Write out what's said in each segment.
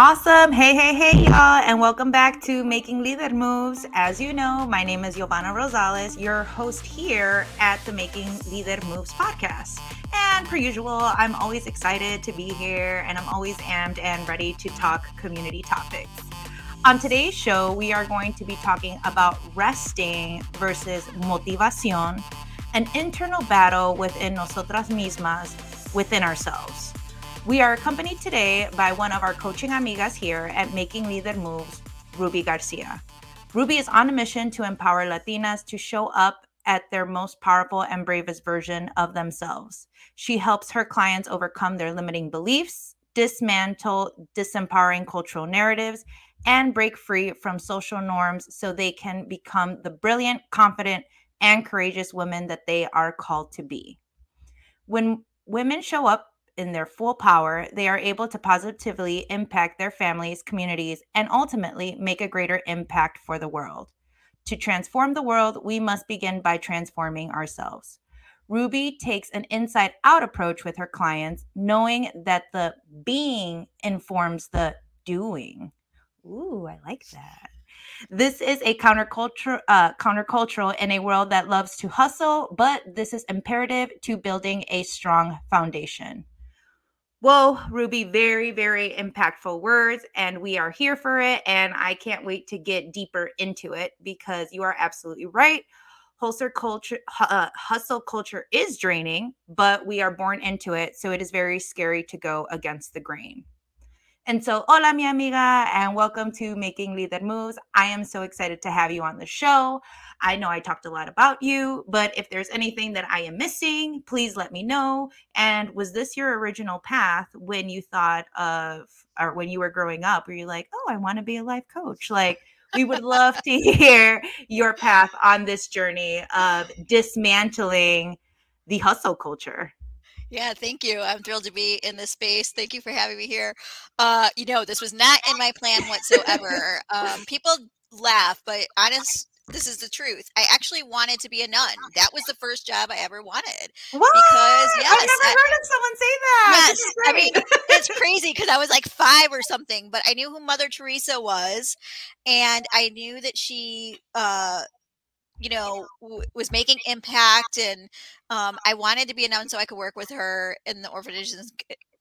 Awesome. Hey, hey, hey, y'all, and welcome back to Making Lider Moves. As you know, my name is Yovana Rosales, your host here at the Making Lider Moves podcast. And per usual, I'm always excited to be here and I'm always amped and ready to talk community topics. On today's show, we are going to be talking about resting versus motivación, an internal battle within nosotras mismas, within ourselves. We are accompanied today by one of our coaching amigas here at Making Lider Moves, Ruby Garcia. Ruby is on a mission to empower Latinas to show up at their most powerful and bravest version of themselves. She helps her clients overcome their limiting beliefs, dismantle disempowering cultural narratives, and break free from social norms so they can become the brilliant, confident, and courageous women that they are called to be. When women show up in their full power, they are able to positively impact their families, communities, and ultimately make a greater impact for the world. To transform the world, we must begin by transforming ourselves. Ruby takes an inside out approach with her clients, knowing that the being informs the doing. Ooh, I like that. This is a counterculture, uh, countercultural in a world that loves to hustle, but this is imperative to building a strong foundation. Whoa, Ruby, very, very impactful words, and we are here for it. And I can't wait to get deeper into it because you are absolutely right. Hustle culture, uh, hustle culture is draining, but we are born into it. So it is very scary to go against the grain. And so, hola, mi amiga, and welcome to Making Lider Moves. I am so excited to have you on the show. I know I talked a lot about you, but if there's anything that I am missing, please let me know. And was this your original path when you thought of, or when you were growing up, were you like, oh, I want to be a life coach? Like, we would love to hear your path on this journey of dismantling the hustle culture. Yeah, thank you. I'm thrilled to be in this space. Thank you for having me here. Uh, you know, this was not in my plan whatsoever. um, people laugh, but honest, this is the truth. I actually wanted to be a nun. That was the first job I ever wanted. What? Because yes, I've never I, heard of someone say that. Yes, I mean it's crazy because I was like five or something, but I knew who Mother Teresa was, and I knew that she uh, you know w- was making impact and um, i wanted to be a nun so i could work with her in the orphanages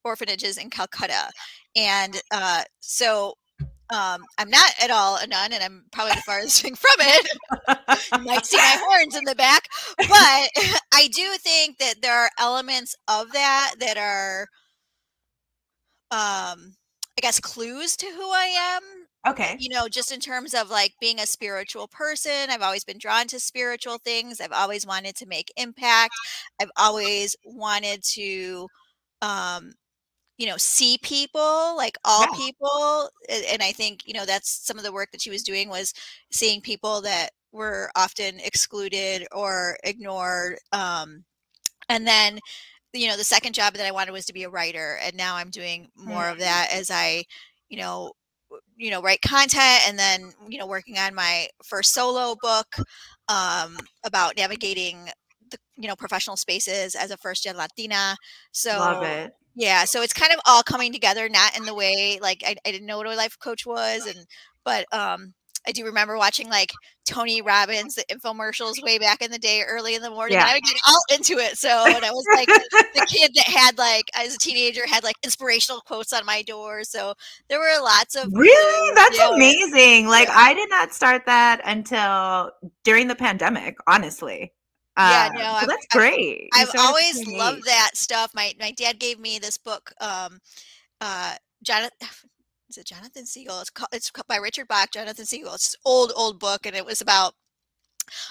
orphanages in calcutta. And uh, so um, i'm not at all a nun and i'm probably the farthest thing from it. You might see my horns in the back but i do think that there are elements of that that are um i guess clues to who i am Okay. You know, just in terms of like being a spiritual person, I've always been drawn to spiritual things. I've always wanted to make impact. I've always wanted to um you know see people like all yeah. people and i think you know that's some of the work that she was doing was seeing people that were often excluded or ignored um and then you know the second job that i wanted was to be a writer and now i'm doing more mm-hmm. of that as i you know you know write content and then you know working on my first solo book um, about navigating the you know professional spaces as a first gen latina. So yeah so it's kind of all coming together not in the way like i, I didn't know what a life coach was and but um I do remember watching like Tony Robbins, the infomercials way back in the day, early in the morning. Yeah. I would get all into it. So, and I was like the kid that had like, as a teenager, had like inspirational quotes on my door. So there were lots of really that's amazing. Like. I did not start that until during the pandemic, honestly. Yeah, uh, no, so that's great. I've, I've always loved that stuff. My my dad gave me this book, um, uh, Jonathan it Jonathan Seagull? It's called, it's by Richard Bach, Jonathan Seagull. It's old, old book, and it was about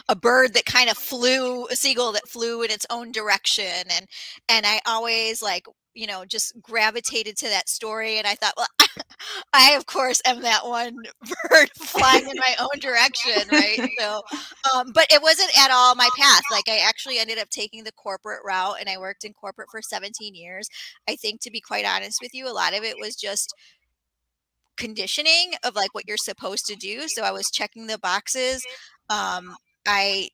a bird that kind of flew, a seagull that flew in its own direction, and and I always like you know just gravitated to that story, and I thought, well, I of course am that one bird flying in my own direction, right? So, um, but it wasn't at all my path. Like I actually ended up taking the corporate route, and I worked in corporate for 17 years. I think, to be quite honest with you, a lot of it was just conditioning of like what you're supposed to do. So I was checking the boxes. Um, I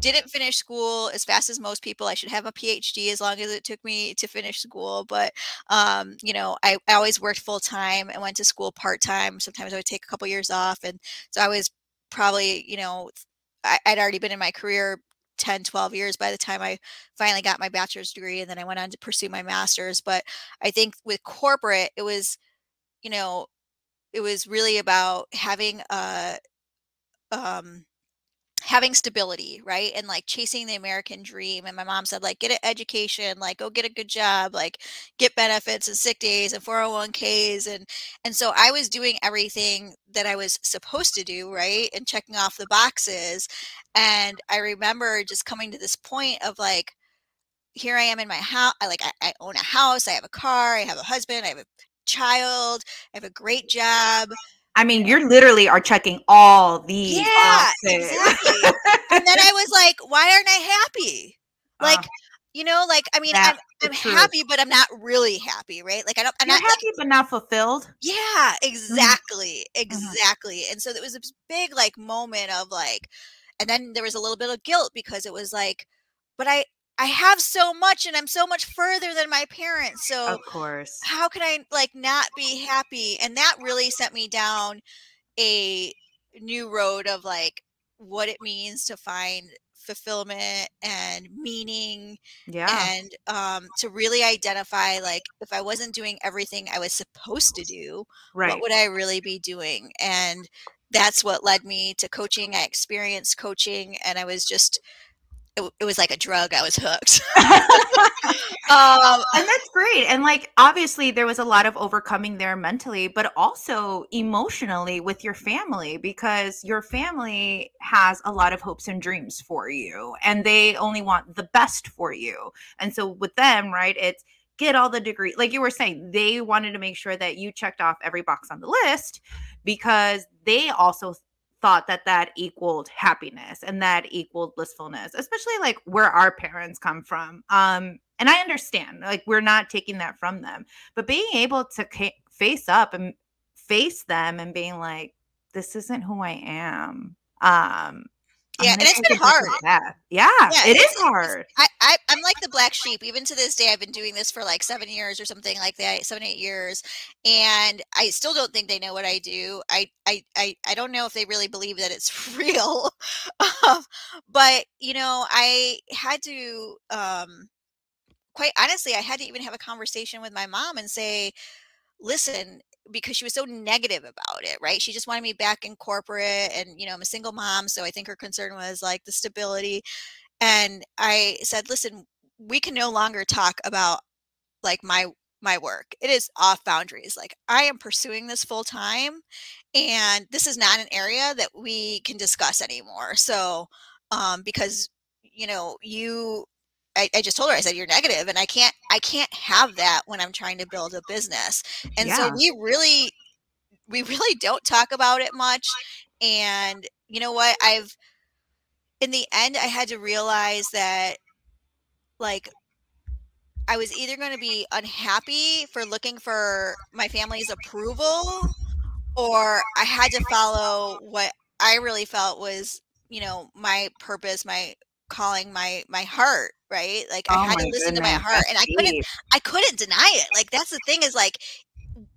didn't finish school as fast as most people. I should have a PhD as long as it took me to finish school. But um, you know, I, I always worked full time and went to school part time. Sometimes I would take a couple years off, and so I was probably you know I, I'd already been in my career 10 12 years by the time i finally got my bachelor's degree and then i went on to pursue my master's but i think with corporate it was you know it was really about having a um having stability right and like chasing the american dream and my mom said like get an education like go get a good job like get benefits and sick days and 401ks and and so i was doing everything that i was supposed to do right and checking off the boxes and i remember just coming to this point of like here i am in my house i like I, I own a house i have a car i have a husband i have a child i have a great job I mean, you're literally are checking all these yeah, boxes. exactly. and then I was like, why aren't I happy? Like, Uh, you know, like I mean, I'm I'm happy, but I'm not really happy, right? Like I don't, I'm You're not like, happy but not fulfilled. yeah, exactly, exactly. And so it was this big like moment of like, and then there was a little bit of guilt because it was like, but I I have so much and I'm so much further than my parents, so Of course. how can I like not be happy? And that really sent me down a new road of like what it means to find fulfillment and meaning Yeah. and um to really identify like if I wasn't doing everything I was supposed to do, Right. what would I really be doing? And that's what led me to coaching. I experienced coaching and I was just it, it was like a drug. I was hooked. um and that's great and like obviously there was a lot of overcoming there mentally but also emotionally with your family because your family has a lot of hopes and dreams for you and they only want the best for you and so with them right it's get all the degree like you were saying they wanted to make sure that you checked off every box on the list because they also thought that that equaled happiness and that equaled blissfulness especially like where our parents come from um and i understand like we're not taking that from them but being able to ca- face up and face them and being like this isn't who i am um Yeah, and it's been hard. Yeah, Yeah, it's- hard. I, I I'm like the black sheep. Even to this day, I've been doing this for like seven years or something like that, seven eight years, and I still don't think they know what I do. I I I, I don't know if they really believe that it's real, um, but you know, I had to. Um, quite honestly, I had to even have a conversation with my mom and say, listen because she was so negative about it right? She just wanted me back in corporate and you know i'm a single mom so i think her concern was like the stability. And i said listen we can no longer talk about like my my work. It is off boundaries. Like i am pursuing this full time and this is not an area that we can discuss anymore. So um because you know you I, I just told her i said you're negative and i can't i can't have that when i'm trying to build a business and so we really we really don't talk about it much and you know what? I've in the end i had to realize that like i was either going to be unhappy for looking for my family's approval or i had to follow what i really felt was you know my purpose my calling my my heart right like i Oh had to listen to my heart that's and i couldn't. I couldn't deny it. Like that's the thing is like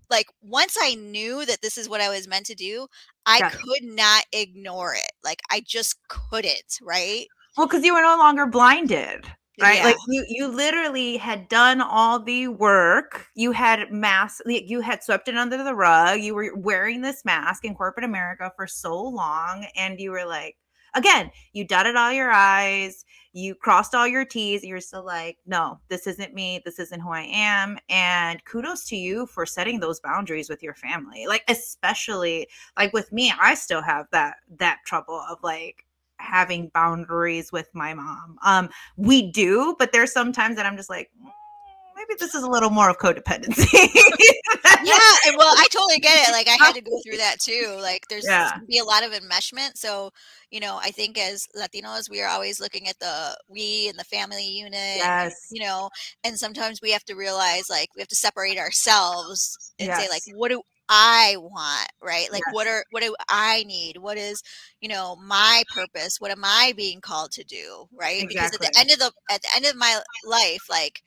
like once I knew that this is what I was meant to do, I Yeah. could not ignore it. Like I just couldn't, right? Well, because you were no longer blinded, right? Yeah. Like you, you literally had done all the work. You had mask. You had swept it under the rug. You were wearing this mask in corporate America for so long, and you were like, again, you dotted all your I's. You crossed all your T's. You're still like, no, this isn't me. This isn't who I am. And kudos to you for setting those boundaries with your family. Like, especially like with me, I still have that that trouble of like having boundaries with my mom. Um, we do, but there's sometimes that I'm just like, "Mm, maybe this is a little more of codependency. yeah, and well, I totally get it. Like I had to go through that too. Like there's Yeah. be a lot of enmeshment. So, you know, I think as Latinos, we are always looking at the we and the family unit. yes. You know, and sometimes we have to realize like we have to separate ourselves and say like, what do I want, right? Like Yes. what are what do I need? What is, you know, my purpose? What am I being called to do, right? Exactly. Because at the end of the at the end of my life, like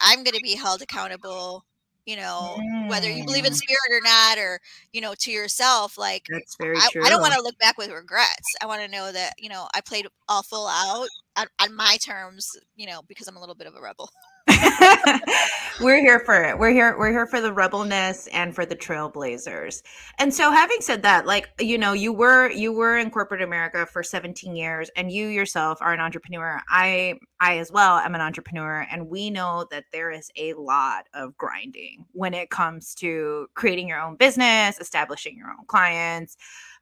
I'm going to be held accountable, you know, whether you believe in Mm, spirit or not or, you know, to yourself like that's very I, I don't want to look back with regrets. I want to know that, you know, I played all full out on, on my terms, you know, because I'm a little bit of a rebel. we're here for it. We're here. We're here for the rebelness and for the trailblazers. And so, having said that, like you know, you were you were in corporate America for 17 years, and you yourself are an entrepreneur. I I as well am an entrepreneur, and we know that there is a lot of grinding when it comes to creating your own business, establishing your own clients.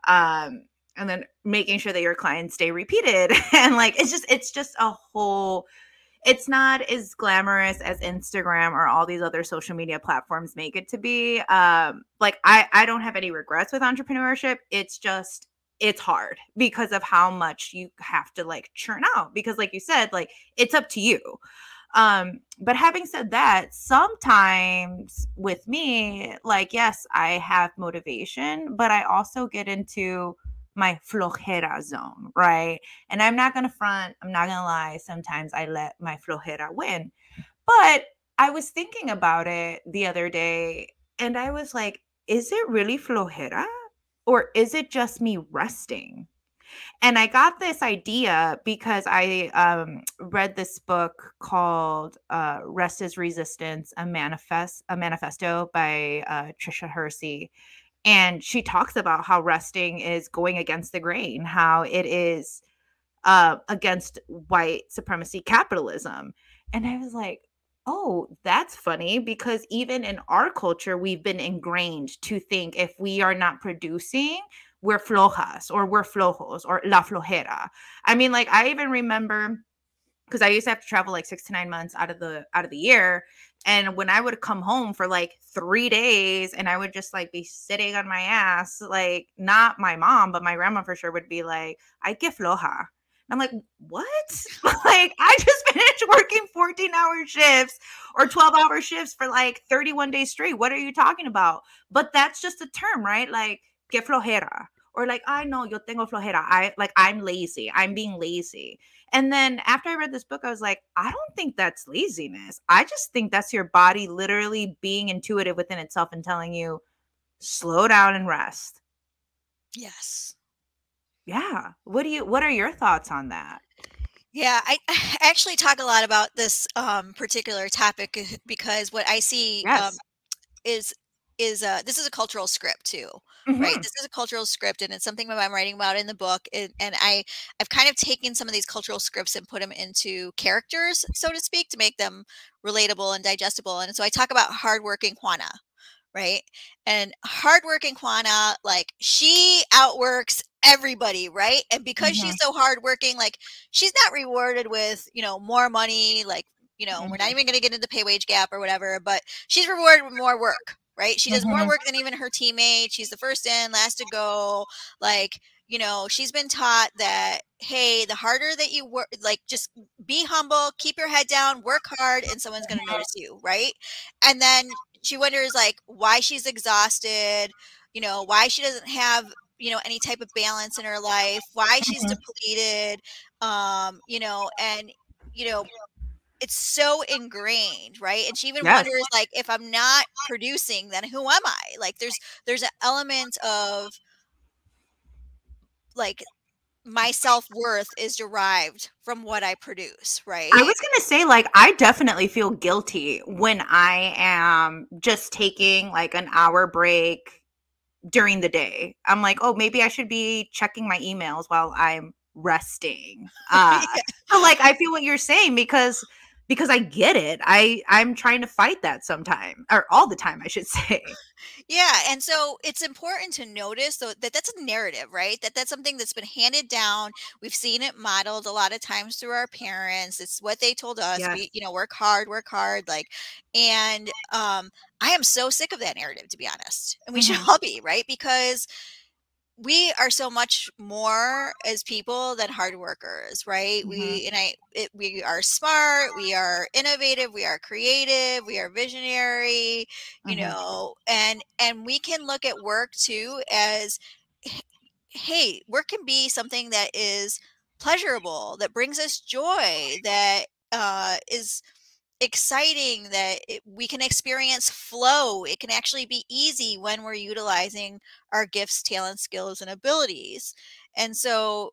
Um, and then making sure that your clients stay repeated and like it's just it's just a whole it's not as glamorous as Instagram or all these other social media platforms make it to be. Um, like I, I don't have any regrets with entrepreneurship. It's just it's hard because of how much you have to like churn out. Because like you said, like it's up to you. Um, but having said that, sometimes with me, like yes, I have motivation, but I also get into my flojera zone, right? And I'm not gonna front, I'm not gonna lie. Sometimes I let my flojera win. But I was thinking about it the other day and I was like, is it really flojera? Or is it just me resting? And I got this idea because I um, read this book called uh, "Rest is Resistance: A Manifest a Manifesto" by uh, Tricia Hersey, and she talks about how resting is going against the grain, how it is uh, against white supremacy capitalism. And I was like, oh, that's funny because even in our culture, we've been ingrained to think if we are not producing, we're flojas or we're flojos or la flojera. I mean, like, I even remember because I used to have to travel like six to nine months out of the out of the year. And when I would come home for like three days and I would just like be sitting on my ass, like not my mom, but my grandma for sure would be like, I get floja. I'm like, what? like, I just finished working 14 hour shifts or 12 hour shifts for like 31 days straight. What are you talking about? But that's just a term, right? Like, que flojera. Or like, I know yo tengo flojera. I like I'm lazy. I'm being lazy. And then after I read this book, I was like, I don't think that's laziness. I just think that's your body literally being intuitive within itself and telling you, slow down and rest. Yes. Yeah. What do you what are your thoughts on that? Yeah, I, I actually talk a lot about this um, particular topic because what I see um, is is uh, this is a cultural script too, right? Mhm. This is a cultural script, and it's something that I'm writing about in the book. And, and I I've kind of taken some of these cultural scripts and put them into characters, so to speak, to make them relatable and digestible. And so I talk about hardworking Juana, right? And hardworking Juana, like she outworks everybody, right? And because she's Mhm. so hardworking, like she's not rewarded with, you know, more money, like, you know, we're not Mhm. even going to get into the pay wage gap or whatever, but she's rewarded with more work, right? She does more Mhm. work than even her teammates. She's the first in, last to go. Like, you know, she's been taught that, hey, the harder that you work, like just be humble, keep your head down, work hard, and someone's going to notice you, right? And then she wonders like why she's exhausted, you know, why she doesn't have, you know, any type of balance in her life, why she's Mhm. depleted, um, you know, and you know, it's so ingrained, right? And she even Yes. wonders like if I'm not producing, then who am I? Like there's there's an element of like my self-worth is derived from what I produce, right I was gonna say, like, I definitely feel guilty when I am just taking like an hour break during the day. I'm like, oh, maybe I should be checking my emails while I'm resting. Uh, Yeah. so like, I feel what you're saying because because I get it. I I'm trying to fight that sometime or all the time, I should say. Yeah, and so it's important to notice though that that's a narrative, right? That that's something that's been handed down. We've seen it modeled a lot of times through our parents. It's what they told us. Yes. We, you know, work hard, work hard, like and um I am so sick of that narrative to be honest. And we should Mhm. all be, right? Because we are so much more as people than hard workers right Mhm. we and i it, we are smart we are innovative we are creative we are visionary you Mhm. know and and we can look at work too as hey work can be something that is pleasurable that brings us joy that uh is exciting that it, we can experience flow. It can actually be easy when we're utilizing our gifts, talents, skills, and abilities. And so,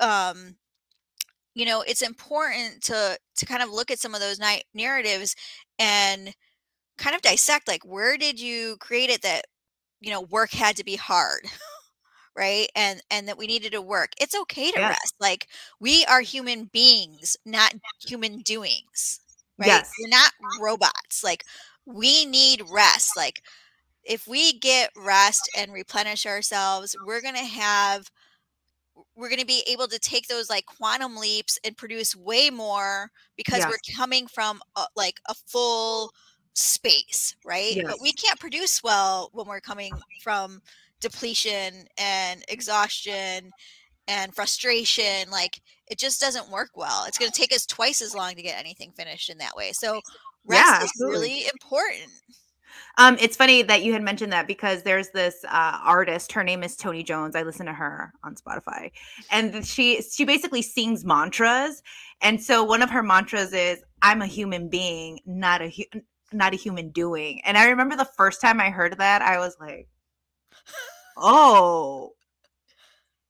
um, you know, it's important to to kind of look at some of those ni- narratives and kind of dissect like where did you create it that you know work had to be hard right and and that we needed to work it's okay to Yes. rest like we are human beings not human doings right Yes. we're not robots like we need rest like if we get rest and replenish ourselves we're going to have we're going to be able to take those like quantum leaps and produce way more because Yes. we're coming from a, like a full space right but we can't produce well when we're coming from depletion and exhaustion and frustration like it just doesn't work well it's going to take us twice as long to get anything finished in that way so rest Yeah, is really important Um, it's funny that you had mentioned that because there's this uh, artist. Her name is Tony Jones. I listen to her on Spotify, and she she basically sings mantras. And so one of her mantras is, "I'm a human being, not a hu- not a human doing." And I remember the first time I heard that, I was like, "Oh,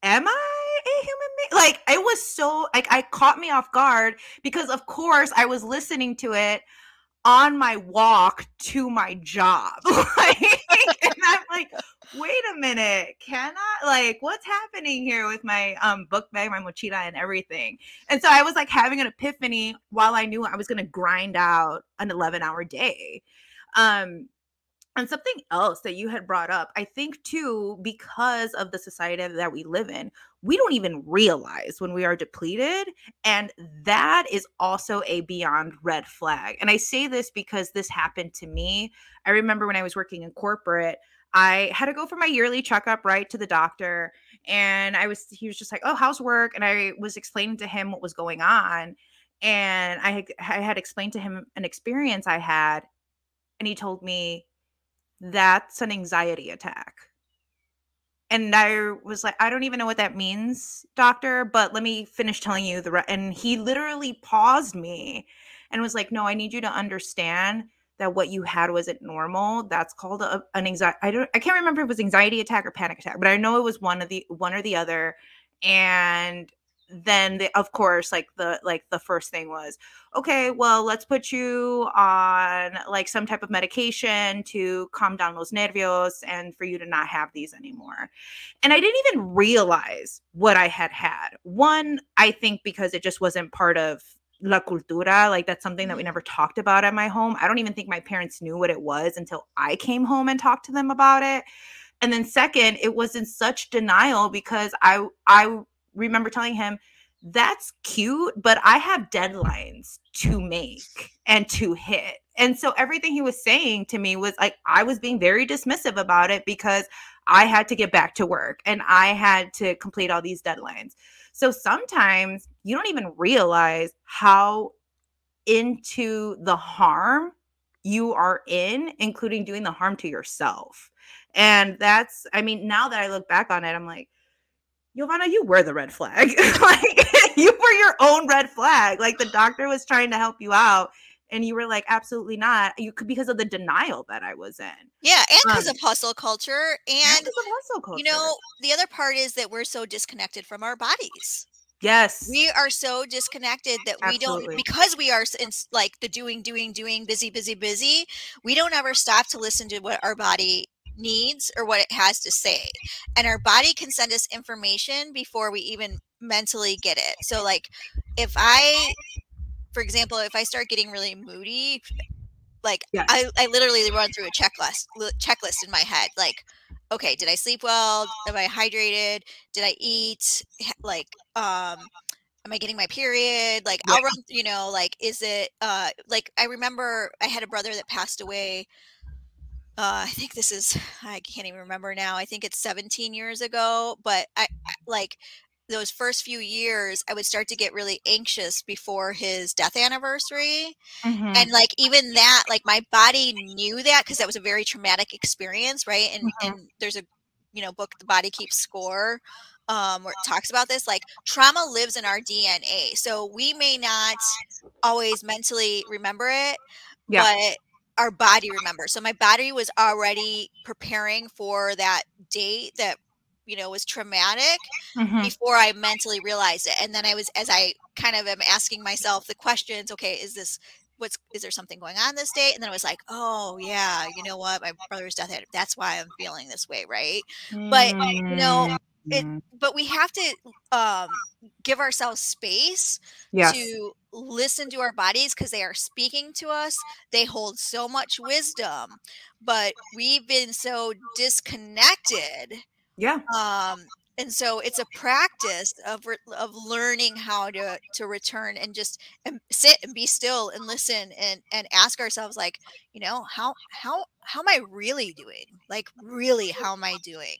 am I a human being?" Like it was so like I caught me off guard because of course I was listening to it on my walk to my job. like, and I'm like, wait a minute, can I? Like, what's happening here with my um book bag, my mochila, and everything? And so I was like having an epiphany while I knew I was gonna grind out an 11 hour day. Um, and something else that you had brought up, I think too, because of the society that we live in, we don't even realize when we are depleted. And that is also a beyond red flag. And I say this because this happened to me. I remember when I was working in corporate, I had to go for my yearly checkup, right, to the doctor. And I was, he was just like, oh, how's work? And I was explaining to him what was going on. And I had, I had explained to him an experience I had. And he told me, that's an anxiety attack. And I was like, I don't even know what that means, doctor, but let me finish telling you the re-. and he literally paused me and was like, "No, I need you to understand that what you had wasn't normal. That's called a, an anxiety I don't I can't remember if it was anxiety attack or panic attack, but I know it was one of the one or the other. And then the, of course like the like the first thing was okay well let's put you on like some type of medication to calm down those nervios and for you to not have these anymore. And i didn't even realize what i had had. One i think because it just wasn't part of la cultura like that's something that we Mhm. never talked about at my home. I don't even think my parents knew what it was until i came home and talked to them about it. And then second it was in such denial because i i remember telling him that's cute but i have deadlines to make and to hit. And so everything he was saying to me was like i was being very dismissive about it because i had to get back to work and i had to complete all these deadlines. So sometimes you don't even realize how into the harm you are in including doing the harm to yourself. And that's i mean now that i look back on it i'm like Yovana, you were the red flag. like you were your own red flag. Like the doctor was trying to help you out, and you were like, absolutely not. You could because of the denial that I was in. yeah and because Um, of hustle culture And and because of hustle culture. you know the other part is that we're so disconnected from our bodies yes, we are so disconnected that we don't because we are in like the doing doing doing busy busy busy we don't ever stop to listen to what our body needs or what it has to say and our body can send us information before we even mentally get it. So like if i for example if i start getting really moody like Yes. I, I literally run through a checklist checklist in my head like okay did i sleep well? Am i hydrated? Did i eat? Like um am i getting my period? Like i'll run you know like is it uh like i remember i had a brother that passed away uh, I think this is I can't even remember now. I think it's 17 years ago, but I, I like those first few years I would start to get really anxious before his death anniversary. Mhm. And like even that like my body knew that because that was a very traumatic experience, right? And Mhm. and there's a you know book The Body Keeps Score um where it talks about this like trauma lives in our DNA. So we may not always mentally remember it, Yeah. but our body remembers. So my body was already preparing for that date that you know was traumatic Mhm. before I mentally realized it. And then I was as I kind of am asking myself the questions, okay, is this what's is there something going on this day? And then I was like, oh yeah, you know what? My brother's death had- that's why I'm feeling this way, right? But you know, it Mm. but we have to um give ourselves space Yes. to listen to our bodies because they are speaking to us. They hold so much wisdom, but we've been so disconnected Yeah. um and so it's a practice of re- of learning how to to return and just and sit and be still and listen and and ask ourselves like you know how how how am i really doing like really how am i doing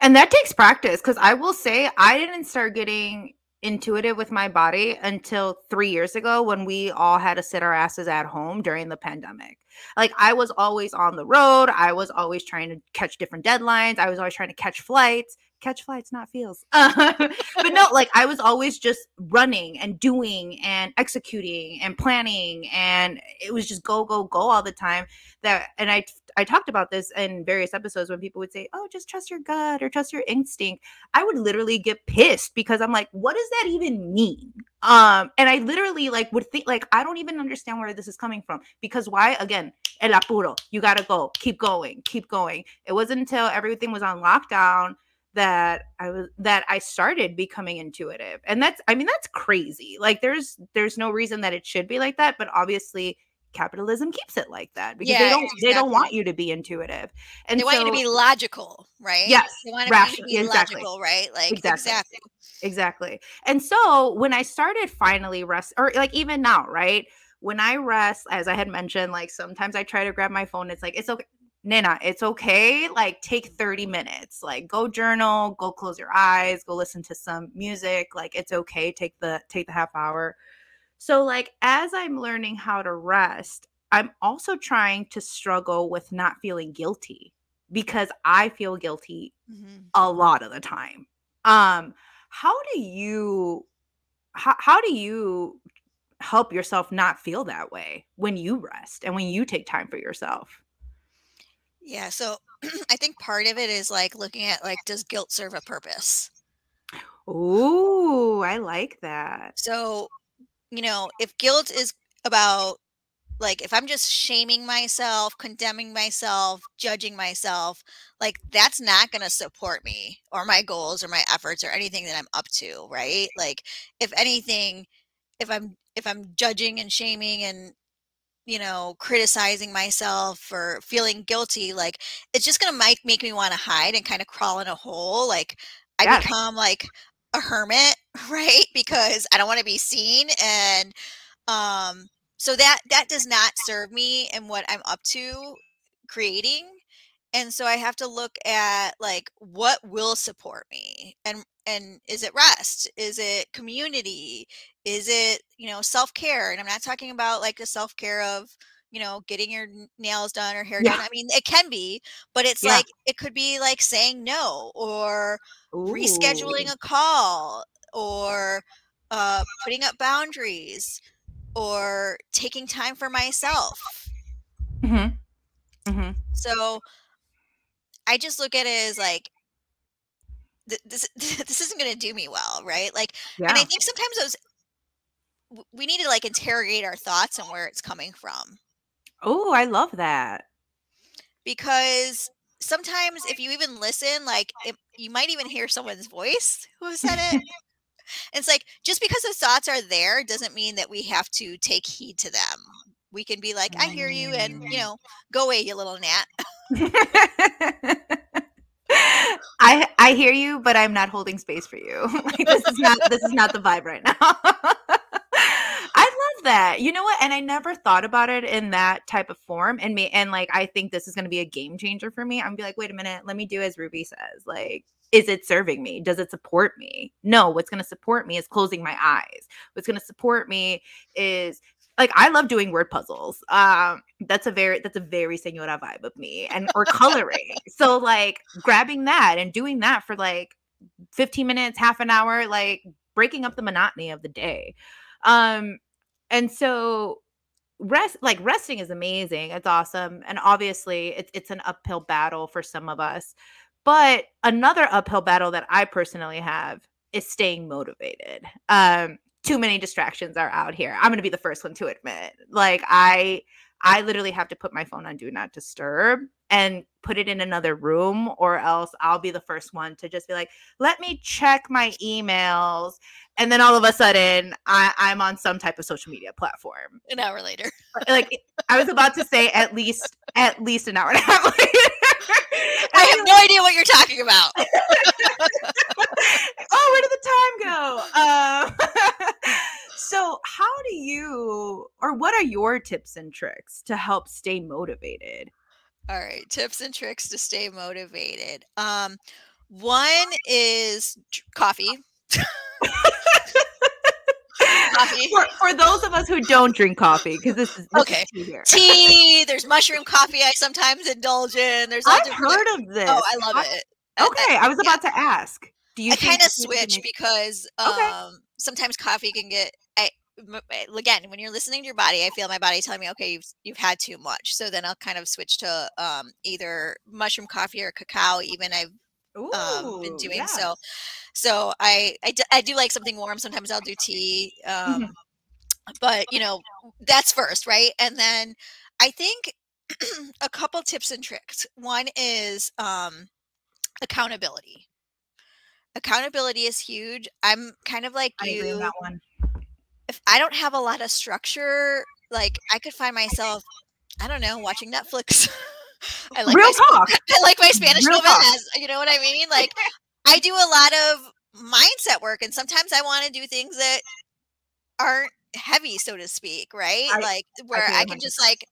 And that takes practice because I will say I didn't start getting intuitive with my body until three years ago when we all had to sit our asses at home during the pandemic. Like I was always on the road. I was always trying to catch different deadlines. I was always trying to catch flights. Catch flights, not feels. but no, like I was always just running and doing and executing and planning. And it was just go, go, go all the time. That and I I talked about this in various episodes when people would say, "Oh, just trust your gut or trust your instinct." I would literally get pissed because I'm like, "What does that even mean?" Um, and I literally like would think like I don't even understand where this is coming from because why? Again, el apuro. You gotta go, keep going, keep going. It wasn't until everything was on lockdown that I was that I started becoming intuitive. And that's I mean that's crazy. Like there's there's no reason that it should be like that, but obviously capitalism keeps it like that because they don't they don't want you to be intuitive. And they want you to be logical right Yes, they want ration- to be exactly. logical right like Exactly. exactly, Exactly. And so when I started finally rest, or like even now, right? When I rest, as I had mentioned, like sometimes I try to grab my phone. It's like, it's okay. Nina, it's okay. Like take 30 minutes. Like go journal, go close your eyes, go listen to some music. Like it's okay. Take the take the half hour. So like as I'm learning how to rest, I'm also trying to struggle with not feeling guilty because I feel guilty Mhm. a lot of the time. Um, how do you how, how do you help yourself not feel that way when you rest and when you take time for yourself? yeah so i think part of it is like looking at like does guilt serve a purpose Ooh, I like that. So, you know, if guilt is about like if I'm just shaming myself, condemning myself, judging myself, like that's not going to support me or my goals or my efforts or anything that I'm up to, right? Like if anything, if I'm if I'm judging and shaming and you know, criticizing myself or feeling guilty, like it's just going to make make me want to hide and kind of crawl in a hole. Like I Yes. become like a hermit, right? Because I don't want to be seen and um so that that does not serve me and what I'm up to creating. And so I have to look at like what will support me and and is it rest? Is it community? Is it, you know, self-care? And I'm not talking about like the self-care of, you know, getting your nails done or hair done. I mean, it can be, but it's Yeah. like it could be like saying no or rescheduling a call or uh, putting up boundaries or taking time for myself. Mm-hmm. Mm-hmm. So I just look at it as like th- this this isn't going to do me well, right? Like, Yeah. and I think sometimes those we need to like interrogate our thoughts and where it's coming from Oh, I love that. because sometimes if you even listen, like it, you might even hear someone's voice who said it. It's like just because those thoughts are there doesn't mean that we have to take heed to them. We can be like, I hear you, and you Mm. know, go away, you little gnat. I I hear you, but I'm not holding space for you. like this is not this is not the vibe right now. That. You know what? And I never thought about it in that type of form. And me and like I think this is gonna be a game changer for me. I'm gonna be like, wait a minute, let me do as Ruby says. Like, is it serving me? Does it support me? No, what's gonna support me is closing my eyes. What's gonna support me is like I love doing word puzzles. Um, that's a very that's a very senora vibe of me, and or coloring. so like grabbing that and doing that for like 15 minutes, half an hour, like breaking up the monotony of the day. Um, and so rest like resting is amazing. It's awesome. And obviously it's it's an uphill battle for some of us. But another uphill battle that I personally have is staying motivated. Um, too many distractions are out here. I'm going to be the first one to admit. Like I I literally have to put my phone on do not disturb and put it in another room or else I'll be the first one to just be like, "Let me check my emails." And then all of a sudden, I, I'm on some type of social media platform. An hour later. like I was about to say at least at least an hour and a half later. I have no idea what you're talking about. oh, where did the time go? Uh, so, how do you, or what are your tips and tricks to help stay motivated? All right, tips and tricks to stay motivated. Um, one is coffee. Coffee. For, for, those of us who don't drink coffee, because this is this okay. Is tea, tea, There's mushroom coffee. I sometimes indulge in. There's I've heard of this. Oh, I love I, it. Okay, I, I was about yeah. to ask. Do you? I kind of switch make... because um, okay. sometimes coffee can get. I, eh, again, when you're listening to your body, I feel my body telling me, okay, you've you've had too much. So then I'll kind of switch to um, either mushroom coffee or cacao. Even I've Ooh, um, been doing yeah. so. So I, I, d- I do like something warm. Sometimes I'll do tea. Um, mm-hmm. But you know, that's first, right? And then I think a couple tips and tricks. One is um, accountability. Accountability is huge. I'm kind of like I you. that one. If I don't have a lot of structure, like I could find myself, I don't know, watching Netflix. I like real my, talk. I like my Spanish real novelas. You know what I mean? Like I do a lot of mindset work, and sometimes I want to do things that aren't heavy, so to speak, right? I, like where I, I can just like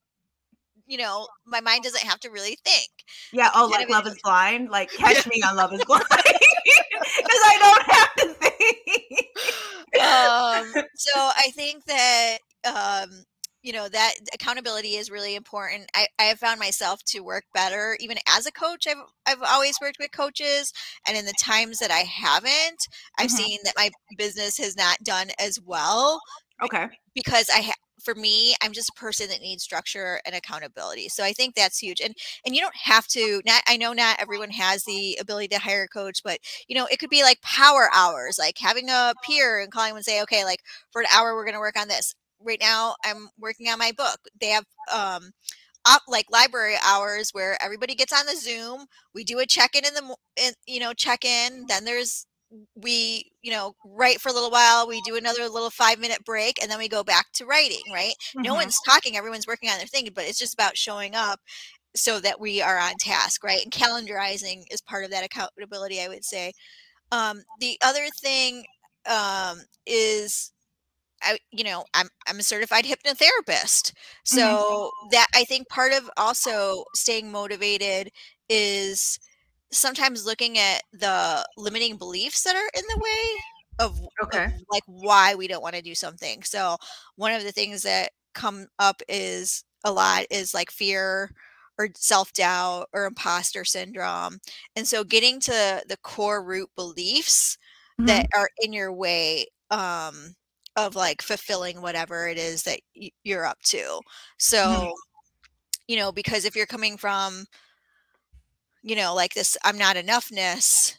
you know, my mind doesn't have to really think. Yeah. Oh, like Love is Blind. Like catch me on Love is Blind because I don't have to think. um, so I think that um, you know that accountability is really important. I, I have found myself to work better even as a coach i've i've always worked with coaches and in the times that i haven't i've mm-hmm. seen that my business has not done as well okay. because i ha- for me i'm just a person that needs structure and accountability so i think that's huge and and you don't have to not i know not everyone has the ability to hire a coach but you know it could be like power hours like having a peer and calling them and say okay like for an hour we're going to work on this right now I'm working on my book. They have um up like library hours where everybody gets on the Zoom. We do a check in in the in, you know check in. Then there's we you know write for a little while. We do another little five minute break, and then we go back to writing. Right? Mm-hmm. No one's talking. Everyone's working on their thing, but it's just about showing up so that we are on task. Right? And calendarizing is part of that accountability. I would say. Um, the other thing um, is I, you know, I'm I'm a certified hypnotherapist. So mm-hmm. that I think part of also staying motivated is sometimes looking at the limiting beliefs that are in the way of, okay. of like why we don't want to do something. So one of the things that come up is a lot is like fear or self-doubt or imposter syndrome. And so getting to the core root beliefs mm-hmm. that are in your way um of like fulfilling whatever it is that y- you're up to. Mm-hmm. So, mm-hmm. you know, because if you're coming from, you know, like this, I'm not enoughness.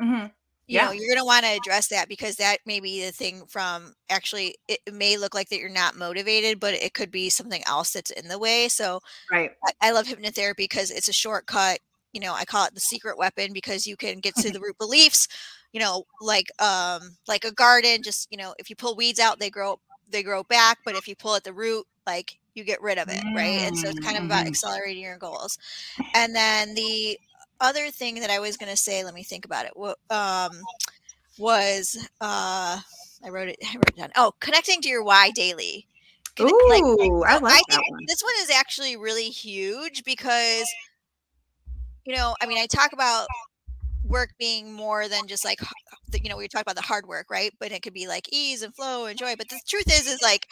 Mm-hmm. You yeah. know, you're going to want to address that because that may be the thing from actually, it may look like that you're not motivated, but it could be something else that's in the way. So, right. I, I love hypnotherapy because it's a shortcut. You know, I call it the secret weapon because you can get to the root beliefs you know like um like a garden just you know if you pull weeds out they grow they grow back but if you pull at the root like you get rid of it right and so it's kind of about mm-hmm. accelerating your goals and then the other thing that i was going to say let me think about it um was uh i wrote it i wrote it down oh connecting to your why daily Ooh, like, I like I that one. This one is actually really huge because, you know, I mean, I talk about work being more than just like you know we talk about the hard work right but it could be like ease and flow and joy but the truth is is like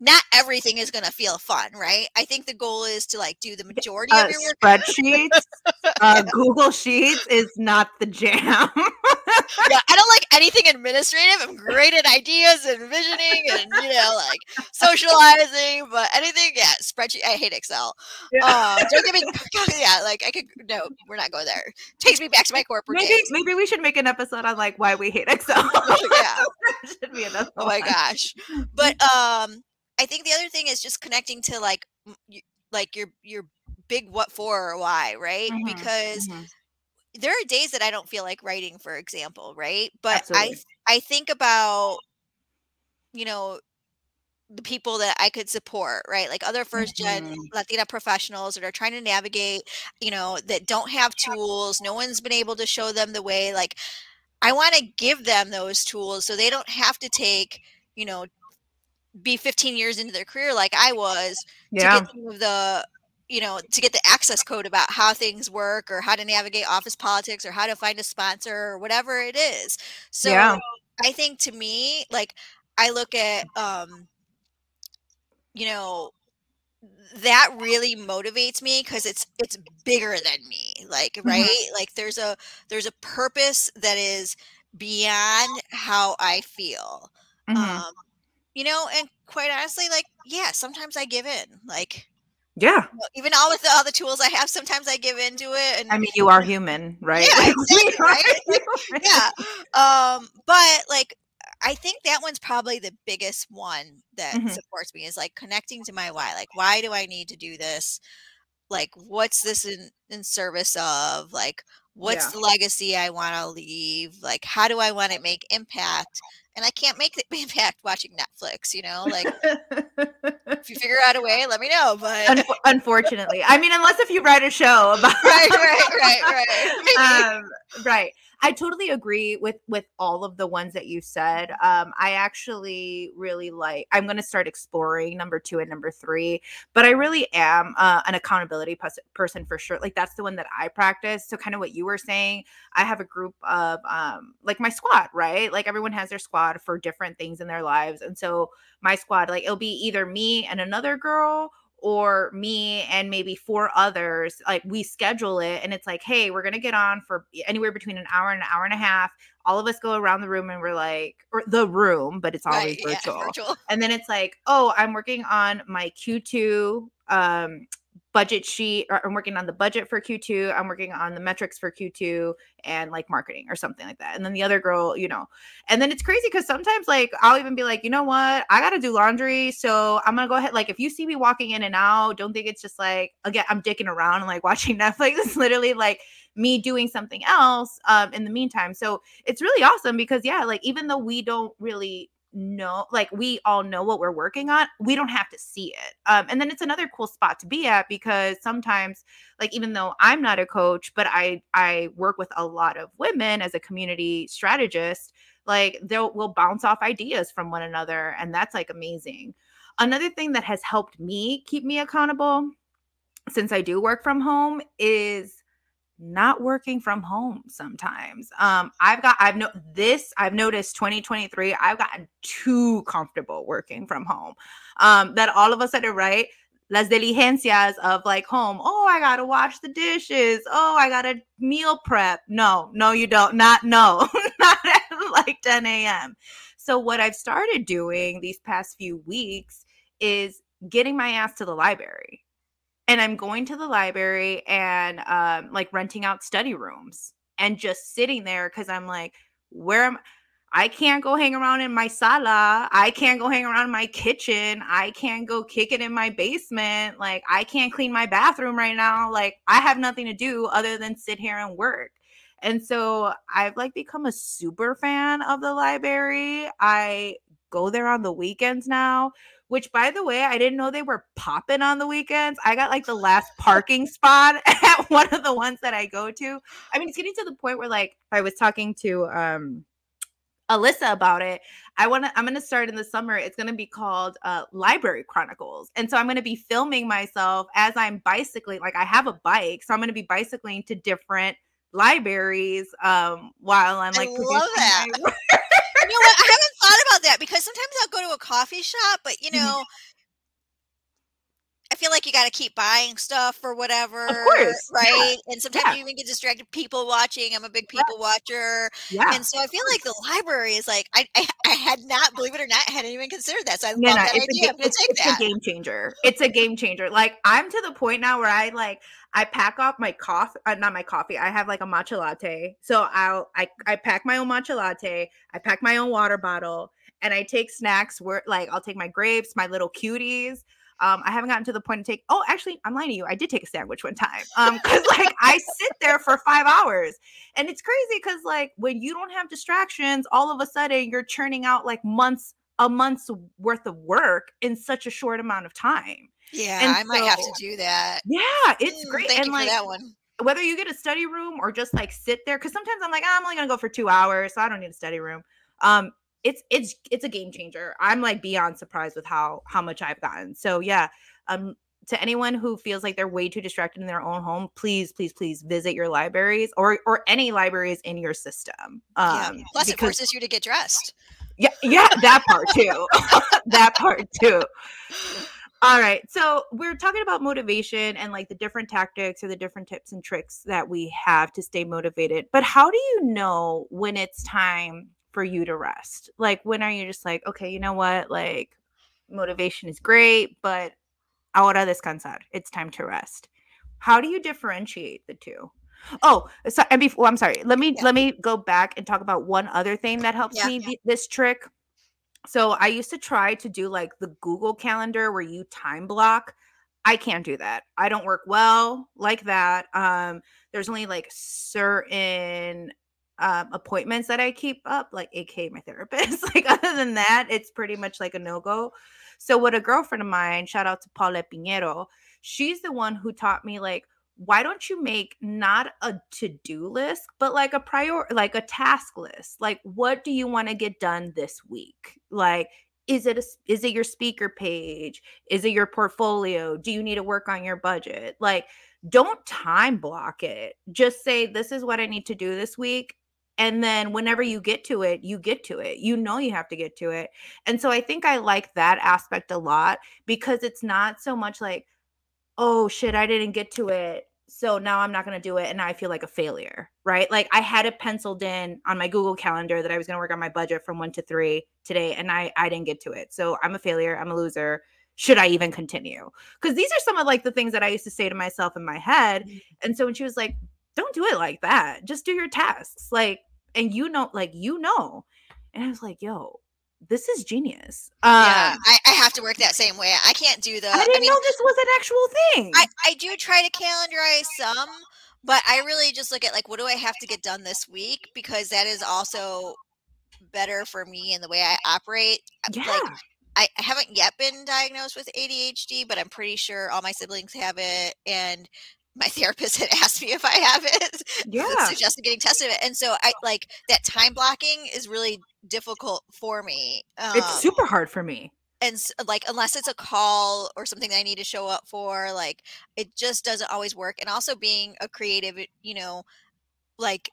not everything is going to feel fun, right? I think the goal is to like do the majority uh, of your work. Spreadsheets, uh, Google Sheets is not the jam. yeah, I don't like anything administrative. I'm great at ideas and visioning and you know like socializing, but anything, yeah, spreadsheet. I hate Excel. Yeah. Um, don't give me, yeah, like I could. No, we're not going there. Takes me back to my corporate maybe, days. Maybe we should make an episode on like why we hate Excel. yeah, should be another. Oh my gosh, but um I think the other thing is just connecting to like like your your big what for or why, right? Mm-hmm, because mm-hmm. There are days that I don't feel like writing, for example, right? But Absolutely. I I think about you know the people that I could support, right? Like other first gen mm-hmm. Latina professionals that are trying to navigate, you know, that don't have tools. No one's been able to show them the way. Like, I want to give them those tools so they don't have to take, you know, be 15 years into their career like I was yeah. to get some of the you know to get the access code about how things work or how to navigate office politics or how to find a sponsor or whatever it is. So yeah. I think to me like I look at um you know that really motivates me because it's it's bigger than me like mm-hmm. right mm-hmm. like there's a there's a purpose that is beyond how i feel mm-hmm. um you know, and quite honestly, like, yeah, sometimes I give in. Like, yeah. You know, even all with the, all the tools I have, sometimes I give into it. And I mean, you are human, right? Yeah, exactly, right? yeah. Um, but like, I think that one's probably the biggest one that mm-hmm. supports me is like connecting to my why. Like, why do I need to do this? Like, what's this in, in service of? Like, what's yeah. the legacy I want to leave? Like, how do I want to make impact? And I can't make the impact watching Netflix, you know, like if you figure out a way, let me know. But Un- unfortunately, I mean, unless if you write a show about right, right, right, right, um, right. I totally agree with with all of the ones that you said. Um, I actually really like. I'm going to start exploring number two and number three, but I really am uh, an accountability pers- person for sure. Like that's the one that I practice. So kind of what you were saying. I have a group of um, like my squad, right? Like everyone has their squad for different things in their lives, and so my squad, like it'll be either me and another girl or me and maybe four others like we schedule it and it's like hey we're to get on for anywhere between an hour and an hour and a half all of us go around the room and we're like or the room but it's always right, virtual. Yeah, virtual and then it's like oh i'm working on my q2 um budget sheet or I'm working on the budget for Q2, I'm working on the metrics for Q2 and like marketing or something like that. And then the other girl, you know. And then it's crazy cuz sometimes like I'll even be like, "You know what? I got to do laundry, so I'm going to go ahead like if you see me walking in and out, don't think it's just like again, I'm dicking around and like watching Netflix. It's literally like me doing something else um in the meantime. So it's really awesome because yeah, like even though we don't really know like we all know what we're working on we don't have to see it um, and then it's another cool spot to be at because sometimes like even though i'm not a coach but i i work with a lot of women as a community strategist like they'll we'll bounce off ideas from one another and that's like amazing. Another thing that has helped me keep me accountable since i do work from home is not working from home sometimes. Um, I've got I've no this I've noticed 2023, I've gotten too comfortable working from home. Um, that all of a sudden, right? Las diligencias of like home. Oh, I gotta wash the dishes. Oh, I gotta meal prep. No, no, you don't. Not no, not at like 10 a.m. So what I've started doing these past few weeks is getting my ass to the library and I'm going to the library and um, like renting out study rooms and just sitting there because I'm like, where am I can't go hang around in my sala. I can't go hang around in my kitchen. I can't go kick it in my basement. Like I can't clean my bathroom right now. Like I have nothing to do other than sit here and work. And so I've like become a super fan of the library. I go there on the weekends now which by the way, I didn't know they were popping on the weekends. I got like the last parking spot at one of the ones that I go to. I mean, it's getting to the point where like I was talking to um Alyssa about it. I want to. I'm going to start in the summer. It's going to be called uh, Library Chronicles, and so I'm going to be filming myself as I'm bicycling. Like I have a bike, so I'm going to be bicycling to different libraries um, while I'm like. I love that. you know what? I haven't thought about that because sometimes I'll go to a coffee shop, but you mm-hmm. know, I feel like you got to keep buying stuff or whatever. Of course. Right. Yeah. And sometimes yeah. you even get distracted. People watching. I'm a big people yeah. watcher. Yeah. And so I feel like the library is like, I, I, I, had not, believe it or not, hadn't even considered that. So I love no, that it's idea. A, it's, it's a game changer. It's a game changer. Like I'm to the point now where I like, I pack off my coffee, uh, not my coffee. I have like a matcha latte. So I'll, I, I pack my own matcha latte. I pack my own water bottle and I take snacks where like I'll take my grapes, my little cuties. Um, I haven't gotten to the point to take. Oh, actually, I'm lying to you. I did take a sandwich one time. Um, because like I sit there for five hours, and it's crazy because like when you don't have distractions, all of a sudden you're churning out like months, a month's worth of work in such a short amount of time. Yeah, and I so, might have to do that. Yeah, it's mm, great. And like, that one whether you get a study room or just like sit there because sometimes i'm like oh, i'm only gonna go for two hours so i don't need a study room um it's it's it's a game changer. I'm like beyond surprised with how how much I've gotten. So yeah, um to anyone who feels like they're way too distracted in their own home, please, please, please visit your libraries or or any libraries in your system. Um, yeah. Plus, because, it forces you to get dressed. Yeah, yeah, that part too. that part too. All right. So we're talking about motivation and like the different tactics or the different tips and tricks that we have to stay motivated. But how do you know when it's time for you to rest? Like, when are you just like, okay, you know what? Like, motivation is great, but ahora descansar. It's time to rest. How do you differentiate the two? Oh, so, and before I'm sorry. Let me yeah. let me go back and talk about one other thing that helps yeah, me yeah. this trick. So I used to try to do like the Google Calendar where you time block. I can't do that. I don't work well like that. Um, there's only like certain um, appointments that I keep up, like AK my therapist. like other than that, it's pretty much like a no go. So what a girlfriend of mine, shout out to Paula Pinheiro, she's the one who taught me like, why don't you make not a to-do list, but like a prior like a task list? Like what do you want to get done this week? Like is it a, is it your speaker page? Is it your portfolio? Do you need to work on your budget? Like don't time block it. Just say this is what I need to do this week and then whenever you get to it you get to it. You know you have to get to it. And so i think i like that aspect a lot because it's not so much like oh shit i didn't get to it so now i'm not going to do it and i feel like a failure right? Like i had it penciled in on my google calendar that i was going to work on my budget from 1 to 3 today and i i didn't get to it. So i'm a failure i'm a loser. Should i even continue? Because these are some of like the things that i used to say to myself in my head. Mm. and so when she was like don't do it like that. Just do your tasks. Like, and you know, like, you know. And I was like, yo, this is genius. Um, yeah, I, I, have to work that same way. I can't do the. I didn't I mean, know this was an actual thing. I, I do try to calendarize some, but I really just look at like, what do I have to get done this week? Because that is also better for me and the way I operate. Yeah. Like, I, I haven't yet been diagnosed with ADHD, but I'm pretty sure all my siblings have it. And my therapist had asked me if I have it. Yeah. suggested getting tested. And so I like that time blocking is really difficult for me. Um, it's super hard for me. And like, unless it's a call or something that I need to show up for, like, it just doesn't always work. And also being a creative, you know, like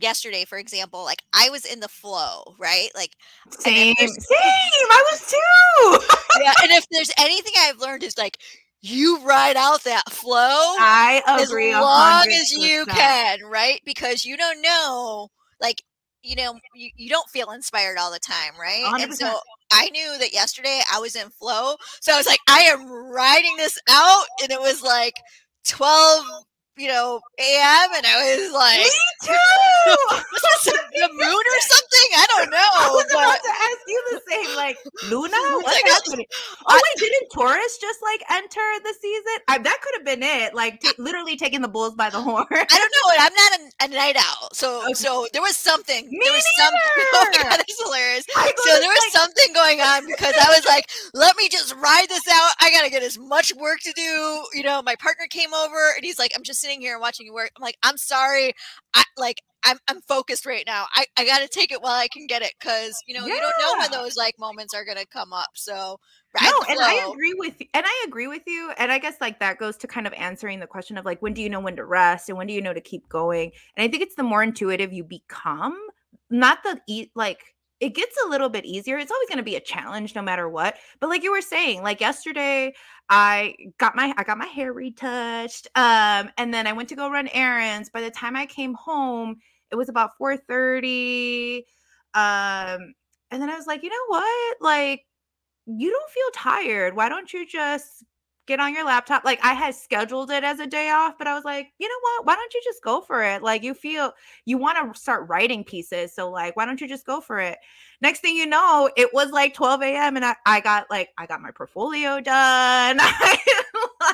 yesterday, for example, like I was in the flow, right? Like same, same. I was too. yeah. And if there's anything I've learned is like you ride out that flow I agree as long 100%. as you can, right? Because you don't know, like, you know, you, you don't feel inspired all the time, right? 100%. And so I knew that yesterday I was in flow. So I was like, I am riding this out. And it was like 12 you know, a.m. and I was like, Me too. was this the moon or something? I don't know. I was but... about to ask you the same. Like Luna, what's happening? Oh wait, didn't Taurus just like enter the season? I, that could have been it. Like t- literally taking the bulls by the horn. I don't know. I'm not a, a night owl, so okay. so there was something. Me there was neither. something. Oh my god, that's hilarious. So there was like... something going on because I was like, let me just ride this out. I gotta get as much work to do. You know, my partner came over and he's like, I'm just sitting here and watching you work. I'm like, I'm sorry. I like I'm I'm focused right now. I, I gotta take it while I can get it because you know, yeah. you don't know when those like moments are gonna come up. So no, and I agree with and I agree with you. And I guess like that goes to kind of answering the question of like when do you know when to rest and when do you know to keep going? And I think it's the more intuitive you become, not the eat like it gets a little bit easier. It's always going to be a challenge no matter what. But like you were saying, like yesterday I got my I got my hair retouched. Um and then I went to go run errands. By the time I came home, it was about 4:30. Um and then I was like, "You know what? Like you don't feel tired. Why don't you just get on your laptop. Like I had scheduled it as a day off, but I was like, you know what? Why don't you just go for it? Like you feel you want to start writing pieces. So like, why don't you just go for it? Next thing you know, it was like 12 a.m. and I, I got like I got my portfolio done. I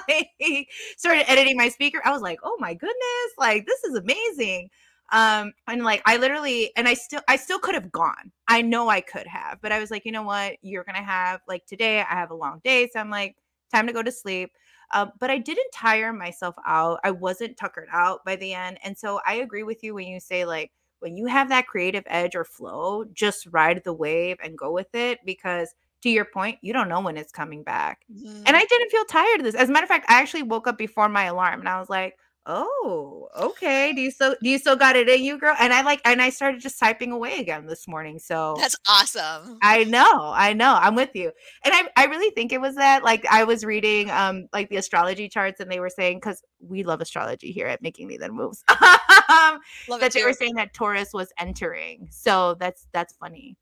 like started editing my speaker. I was like, oh my goodness, like this is amazing. Um, and like I literally and I still I still could have gone. I know I could have, but I was like, you know what? You're gonna have like today, I have a long day. So I'm like, time to go to sleep. Um, but I didn't tire myself out. I wasn't tuckered out by the end. And so I agree with you when you say, like, when you have that creative edge or flow, just ride the wave and go with it because to your point, you don't know when it's coming back. Mm-hmm. And I didn't feel tired of this. As a matter of fact, I actually woke up before my alarm and I was like, Oh, okay. Do you still do you still got it in you, girl? And I like and I started just typing away again this morning. So that's awesome. I know, I know. I'm with you. And I, I really think it was that. Like I was reading um like the astrology charts and they were saying because we love astrology here at Making Lider Moves. um, that they were saying that Taurus was entering. So that's that's funny.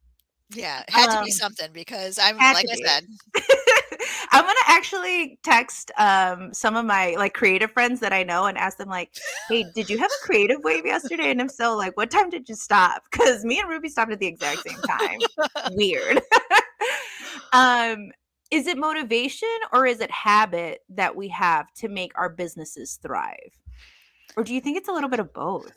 Yeah, it had um, to be um, something because I'm like I said. I'm gonna actually text um some of my like creative friends that I know and ask them like, "Hey, did you have a creative wave yesterday? And if so, like, what time did you stop? Because me and Ruby stopped at the exact same time. Weird. um, is it motivation or is it habit that we have to make our businesses thrive, or do you think it's a little bit of both?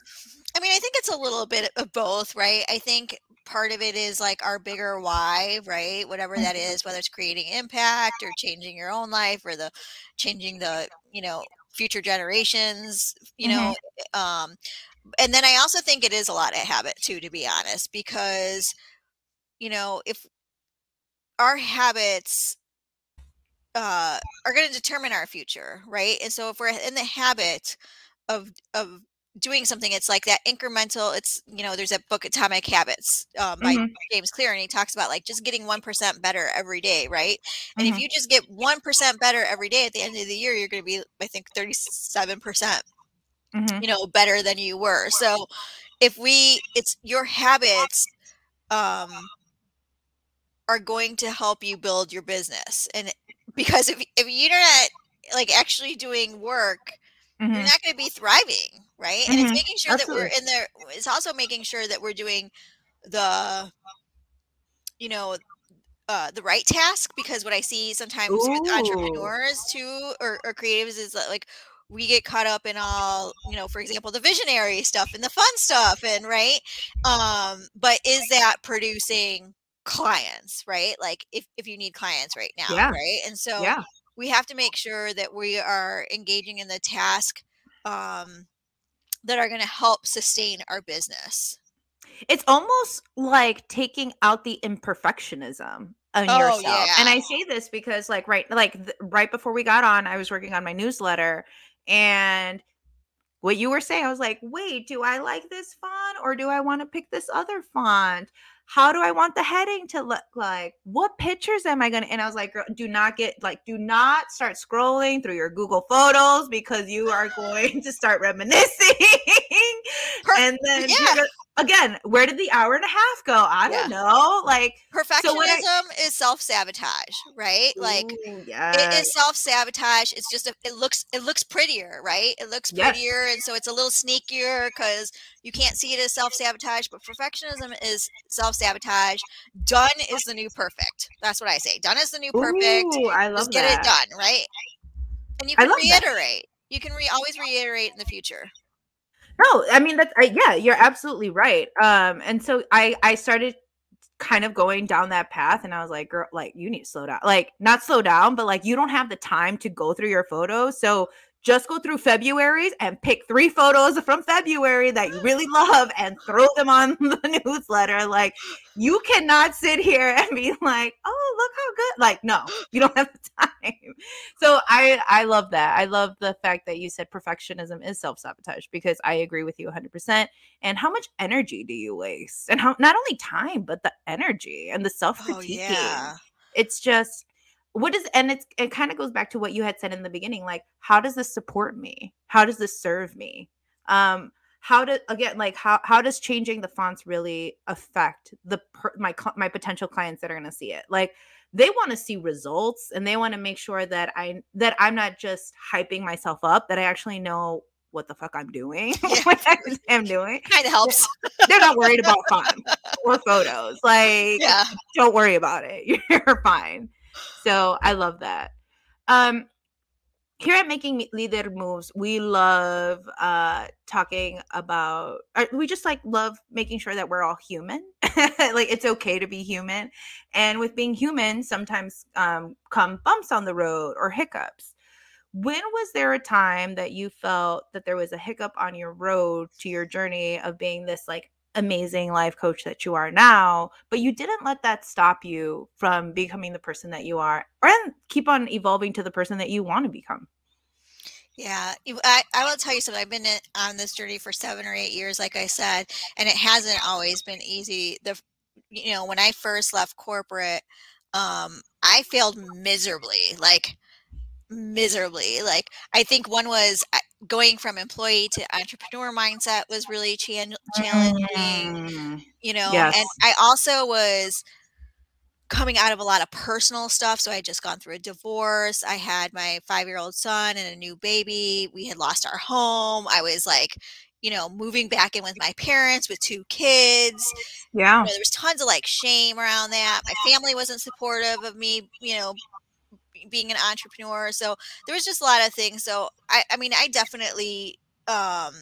I mean, I think it's a little bit of both, right? I think part of it is like our bigger why, right? Whatever that mm-hmm. whether it's creating impact or changing your own life or the changing the, you know, future generations, you mm-hmm. know, um and then I also think it is a lot of habit too to be honest because you know, if our habits uh are going to determine our future, right? And so if we're in the habit of of doing something it's like that incremental it's you know there's a book atomic habits um, by mm-hmm. james clear and he talks about like just getting 1% better every day right and mm-hmm. if you just get 1% better every day at the end of the year you're going to be i think 37% mm-hmm. you know better than you were so if we it's your habits um are going to help you build your business and because if, if you're not like actually doing work mm-hmm. you're not going to be thriving, right? Mm-hmm. And it's mm-hmm. making sure Absolutely. that we're in there. It's also making sure that we're doing the, you know, uh, the right task because what I see sometimes Ooh. with entrepreneurs too or, or creatives is that like we get caught up in all you know for example the visionary stuff and the fun stuff and right um but is that producing clients right like if, if you need clients right now yeah. right and so yeah we have to make sure that we are engaging in the task um, that are going to help sustain our business. It's almost like taking out the imperfectionism on oh, yourself. Yeah. And I say this because like right like th- right before we got on, I was working on my newsletter and what you were saying, I was like, wait, do I like this font or do I want to pick this other font? How do I want the heading to look like? What pictures am I going to? And I was like, do not get like, do not start scrolling through your Google Photos because you are going to start reminiscing. and then yeah again, where did the hour and a half go? I don't know. Like perfectionism so I, is self sabotage, right? Like yes. it is self sabotage. It's just a, it looks it looks prettier, right? It looks prettier, yes. and so it's a little sneakier because you can't see it as self sabotage. But perfectionism is self sabotage. Done is the new perfect. That's what I say. Done is the new perfect. Ooh, I love just get it done, right? And you can reiterate. That. You can re- always reiterate in the future. No, I mean that's I, yeah, you're absolutely right. Um, and so I I started kind of going down that path, and I was like, girl, like you need to slow down, like not slow down, but like you don't have the time to go through your photos, so just go through February's and pick three photos from February that you really love and throw them on the newsletter. Like, you cannot sit here and be like, oh, look how good. Like, no, you don't have the time. So I I love that. I love the fact that you said perfectionism is self-sabotage because I agree with you 100%. And how much energy do you waste? And how not only time, but the energy and the self-critiquing. Oh, yeah. It's just what is and it's it kind of goes back to what you had said in the beginning like how does this support me? How does this serve me? Um how to again like how how does changing the fonts really affect the per, my my potential clients that are going to see it? Like they want to see results and they want to make sure that i that i'm not just hyping myself up that i actually know what the fuck i'm doing yeah. what i'm doing. Kind of helps. they're not worried about font or photos like yeah. don't worry about it. You're fine so I love that. Um, here at Making Lider Moves, we love uh, talking about, uh, we just like love making sure that we're all human. like it's okay to be human. And with being human, sometimes um, come bumps on the road or hiccups. When was there a time that you felt that there was a hiccup on your road to your journey of being this like amazing life coach that you are now, but you didn't let that stop you from becoming the person that you are and keep on evolving to the person that you want to become. Yeah, I, I will tell you something. I've been on this journey for seven or eight years, like I said, and it hasn't always been easy. The, you know, when I first left corporate, um, I failed miserably. Like, miserably. Like I think one was going from employee to entrepreneur mindset was really challenging, mm. you know, yes. and I also was coming out of a lot of personal stuff. So I had just gone through a divorce. I had my five year old son and a new baby. We had lost our home. I was like, you know, moving back in with my parents with two kids. Yeah. You know, there was tons of like shame around that. My family wasn't supportive of me, you know, being an entrepreneur. So there was just a lot of things. So I, I mean, I definitely, um,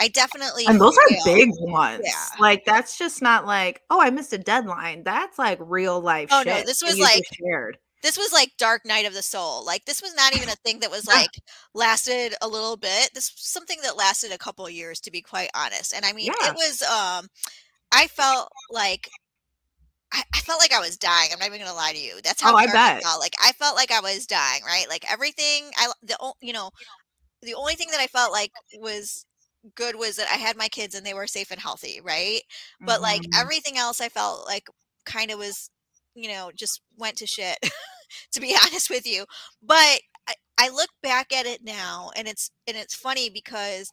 I definitely and those feel, are big ones. Yeah. Like that's just not like, oh, I missed a deadline. That's like real life. Oh no, this was like shared. This was like Dark Night of the Soul. Like this was not even a thing that was like lasted a little bit. This was something that lasted a couple years, to be quite honest. And I mean, yeah. it was. um I felt like I, I, felt like I was dying. I'm not even gonna lie to you. That's how oh, I bet. I felt. Like I felt like I was dying. Right? Like everything. I the you know the only thing that I felt like was good was that I had my kids and they were safe and healthy. Right? Mm-hmm. But like mm-hmm. everything else, I felt like kind of was you know just went to shit. to be honest with you, but I, I look back at it now and it's and it's funny because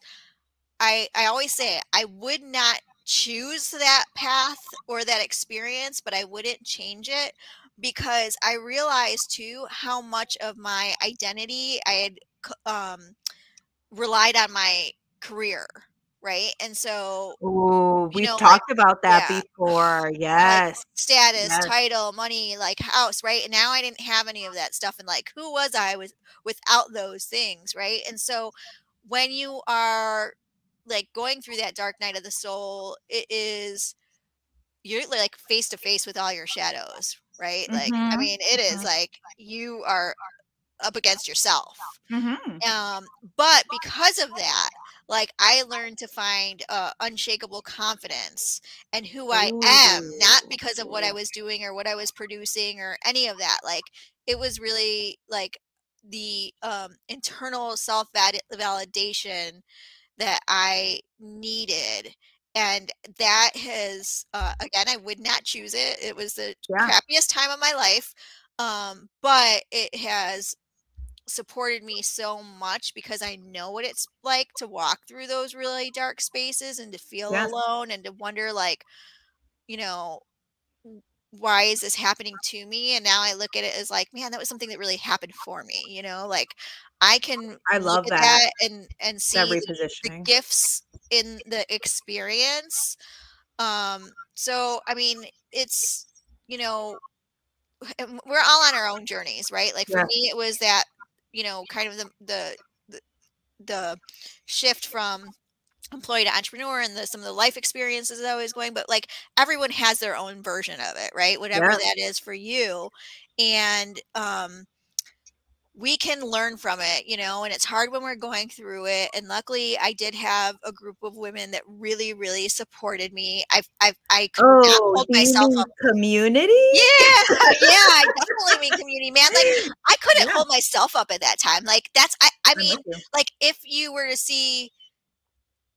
I I always say I would not choose that path or that experience, but I wouldn't change it because I realized too how much of my identity I had um, relied on my career. Right. And so, oh, we've know, talked like, about that yeah, before. Yes. Like status, yes. title, money, like house. Right. And now I didn't have any of that stuff. And like, who was I was without those things? Right. And so, when you are like going through that dark night of the soul it is you're like face to face with all your shadows right mm-hmm. like i mm-hmm, mean it is mm-hmm. like you are up against yourself mm-hmm. um but because of that like i learned to find uh, unshakable confidence and who i Ooh. am not because of what i was doing or what i was producing or any of that like it was really like the um internal self validation that I needed. And that has, uh, again, I would not choose it. It was the yeah. happiest time of my life. Um, but it has supported me so much because I know what it's like to walk through those really dark spaces and to feel yes. alone and to wonder, like, you know, why is this happening to me? And now I look at it as like, man, that was something that really happened for me. You know, like I can I love that. that. and and see the, the gifts in the experience. Um, so I mean, it's you know, we're all on our own journeys, right? Like for yeah. me, it was that you know, kind of the the the, the shift from employee to entrepreneur and the, some of the life experiences that I was going, but like everyone has their own version of it, right? Whatever yeah. that is for you. And um we can learn from it, you know, and it's hard when we're going through it. And luckily, I did have a group of women that really, really supported me. I've, I've I Oh, hold myself up. community? Yeah, yeah, I definitely mean community, man. Like I couldn't Yeah. hold myself up at that time. Like that's, I, I mean, you. like if you were to see,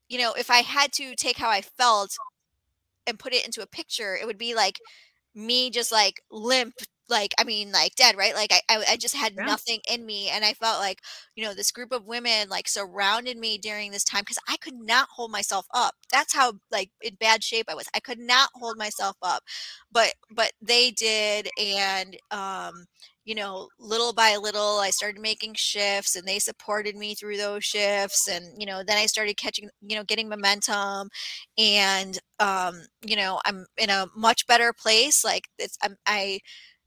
you know, if I had to take how I felt and put it into a picture, it would be like me just like limp, like I mean, like dead, right? Like I, I, I just had Yeah. nothing in me, and I felt like you know this group of women like surrounded me during this time because I could not hold myself up. That's how like in bad shape I was. I could not hold myself up, but but they did, and um, you know, little by little, I started making shifts, and they supported me through those shifts, and you know, then I started catching, you know, getting momentum, and um, you know, I'm in a much better place. Like it's, I'm, I,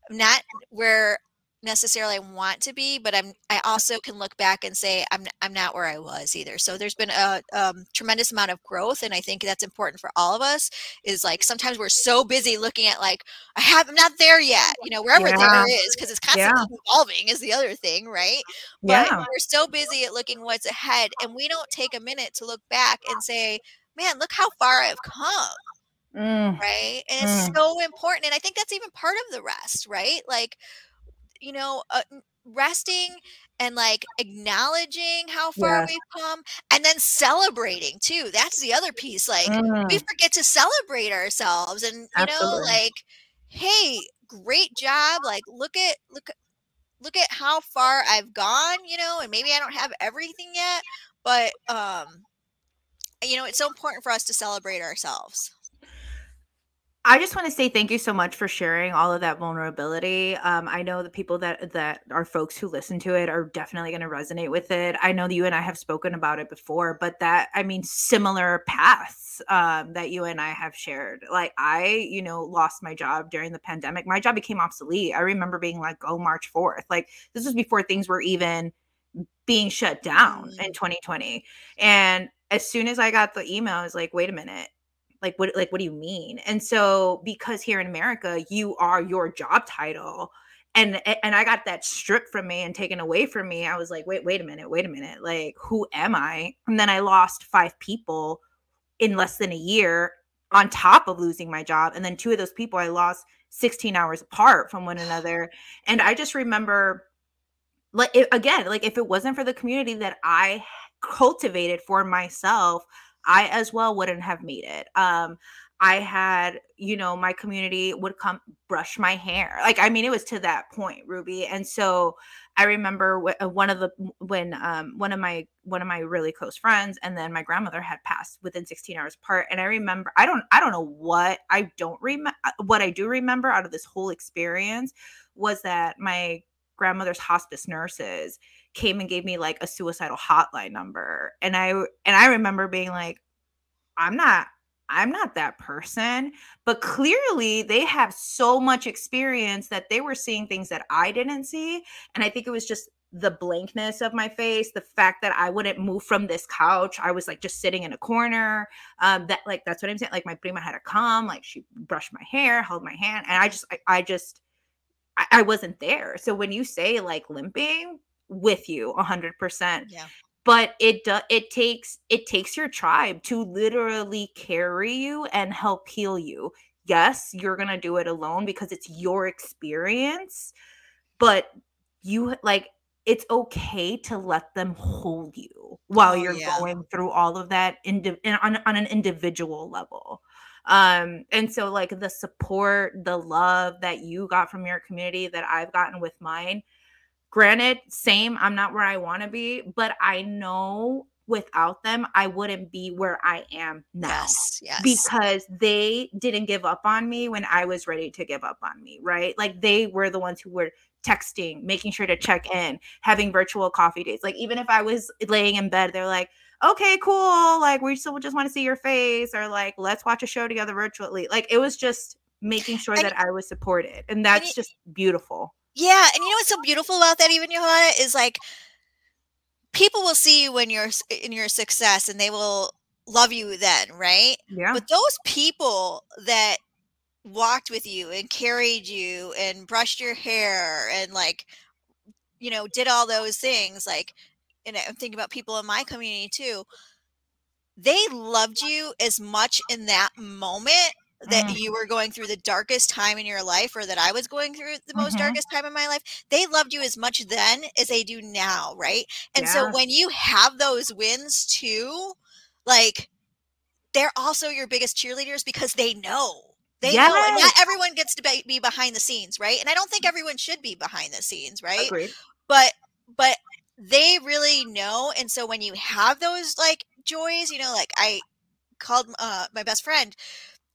I'm not where necessarily I want to be, but I'm, I also can look back and say I'm, I'm not where I was either. So there's been a um, tremendous amount of growth, and I think that's important for all of us. Is like sometimes we're so busy looking at like I have, I'm not there yet, you know, wherever Yeah. there is, because it's constantly evolving is the other thing, right? But Yeah. we're so busy at looking what's ahead, and we don't take a minute to look back and say, man, look how far I've come Mm, right? And it's Mm. so important. And I think that's even part of the rest, right? Like, you know, uh, resting and like acknowledging how far Yes. we've come and then celebrating too. That's the other piece. Like, we mm, forget to celebrate ourselves and, you know, like, hey, great job. Like, look at, look, at- look at how far I've gone, you know, and maybe I don't have everything yet, but, um, you know, it's so important for us to celebrate ourselves. I just want to say thank you so much for sharing all of that vulnerability. Um, I know the people that that are folks who listen to it are definitely going to resonate with it. I know that you and I have spoken about it before, but that I mean similar paths um, that you and I have shared. Like I, you know, lost my job during the pandemic. My job became obsolete. I remember being like, "Oh, March fourth. Like this was before things were even being shut down Mm. in 2020. And as soon as I got the email, I was like, wait a minute. Like what like what do you mean? And so because here in America, you are your job title and and I got that stripped from me and taken away from me. I was like, wait, wait a minute, wait a minute. Like who am I? And then I lost five people in less than a year on top of losing my job. And then two of those people I lost 16 hours apart from one another. And I just remember like it, again like if it wasn't for the community that i cultivated for myself i as well wouldn't have made it. Um i had you know my community would come brush my hair like i mean it was to that point ruby and so i remember uh, one of the when um one of my one of my really close friends and then my grandmother had passed within 16 hours apart and i remember i don't i don't know what i don't remember what i do remember out of this whole experience was that my grandmother's hospice nurses came and gave me like a suicidal hotline number and i and i remember being like i'm not i'm not that person but clearly they have so much experience that they were seeing things that i didn't see and i think it was just the blankness of my face the fact that i wouldn't move from this couch i was like just sitting in a corner um that like that's what i'm saying like my prima had to come like she brushed my hair held my hand and i just i, I just I, I wasn't there. So when you say like limping, with you a hundred percent. Yeah. But it does it takes it takes your tribe to literally carry you and help heal you. Yes, you're gonna do it alone because it's your experience, but you like it's okay to let them hold you while Oh, you're yeah. going through all of that indi- in- on, on an individual level um and so like the support the love that you got from your community that i've gotten with mine granted same i'm not where i want to be but i know without them i wouldn't be where i am now Yes. Yes. because they didn't give up on me when I was ready to give up on me, right? Like they were the ones who were texting, making sure to check in, having virtual coffee dates. Like even if I was laying in bed, they're like, "Okay, cool. Like we still just want to see your face or like let's watch a show together virtually." Like it was just making sure And- that I was supported. And that's it- just beautiful. Yeah, and you know what's so beautiful about that, even Yovana, is like people will see you when you're in your success, and they will love you then, right? Yeah. But those people that walked with you and carried you and brushed your hair and like you know, did all those things, like, and I'm thinking about people in my community too. They loved you as much in that moment that Mm. you were going through the darkest time in your life or that I was going through the most Mhm. darkest time in my life. They loved you as much then as they do now, right? And so when you have those wins too, like they're also your biggest cheerleaders because they know. They know and not everyone gets to be, be behind the scenes, right? And I don't think everyone should be behind the scenes, right? Agreed. but but they really know and so when you have those like joys you know like i called uh, my best friend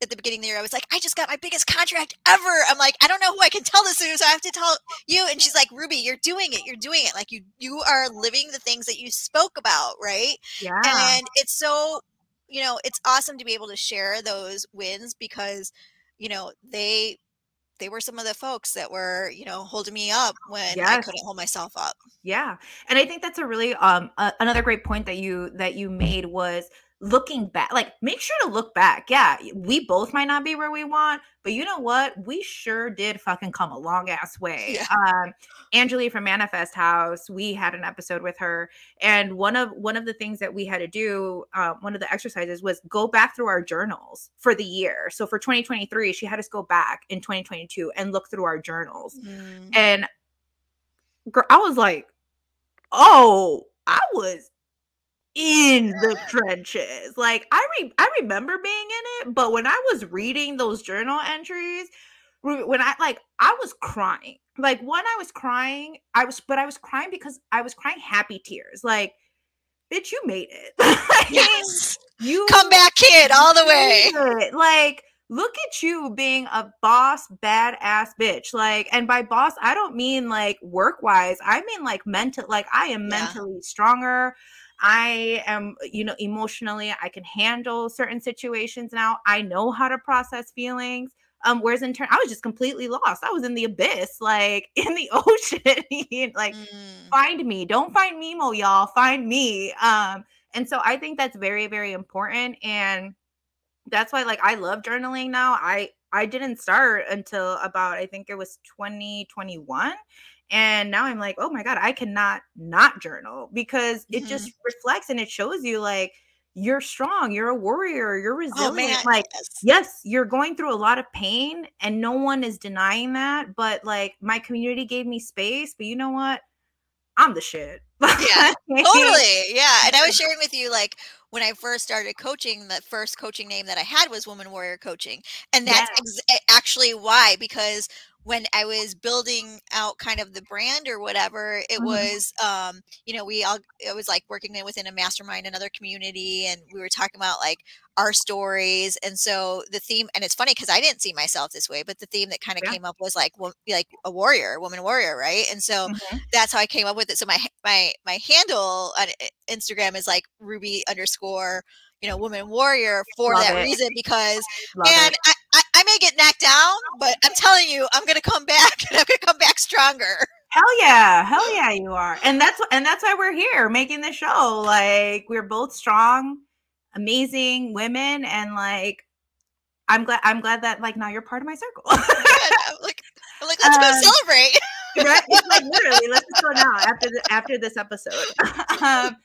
at the beginning of the year i was like i just got my biggest contract ever. I'm like i don't know who i can tell this to so i have to tell you. And she's like ruby you're doing it you're doing it like you you are living the things that you spoke about right? Yeah. and it's so you know it's awesome to be able to share those wins because you know they they were some of the folks that were you know holding me up when i couldn't hold myself up. Yeah. And I think that's a really um uh, another great point that you that you made was looking back like make sure to look back. Yeah, we both might not be where we want, but you know what? We sure did fucking come a long ass way. Yeah. Um Angeli from Manifest House, we had an episode with her and one of one of the things that we had to do uh, one of the exercises was go back through our journals for the year. So for 2023, she had us go back in 2022 and look through our journals and girl, I was like, oh, I was in the trenches. Like I re- I remember being in it, but when I was reading those journal entries, when I like I was crying. Like when I was crying, I was but I was crying because I was crying happy tears. Like bitch, you made it. Like, yes you come back kid all the way it. Like, look at you being a boss, badass bitch. Like, and by boss, I don't mean like work wise. I mean like mental. Like, I am Yeah. mentally stronger. I am, you know, emotionally, I can handle certain situations now. I know how to process feelings. Um, whereas in turn, I was just completely lost. I was in the abyss, like in the ocean. like, Mm, find me don't find Nemo y'all find me um and so i think that's very very important and that's why like i love journaling now i i didn't start until about i think it was 2021 and now i'm like oh my god i cannot not journal because it Mhm. just reflects and it shows you like you're strong you're a warrior you're oh resilient man like yes. yes, you're going through a lot of pain and no one is denying that, but like my community gave me space, but you know what? I'm the shit. Yeah, totally yeah and i was sharing with you like when i first started coaching the first coaching name that i had was woman warrior coaching and that's ex- actually why because when i was building out kind of the brand or whatever it Mhm. was um you know we all it was like working within a mastermind another community and we were talking about like our stories and so the theme and it's funny because i didn't see myself this way but the theme that kind of Yeah. came up was like wo- like a warrior woman warrior right and so Mhm. that's how I came up with it. So my my my handle on Instagram is like Ruby underscore you know woman warrior for Love that it. reason because Love man. I, I I may get knocked down, but I'm telling you I'm gonna come back and I'm gonna come back stronger. Hell yeah, hell yeah, you are, and that's and that's why we're here making the show. Like we're both strong, amazing women, and like I'm glad I'm glad that like now you're part of my circle. I'm like like let's Um, go celebrate. right? It's like literally, let's just go now after the, after this episode. um,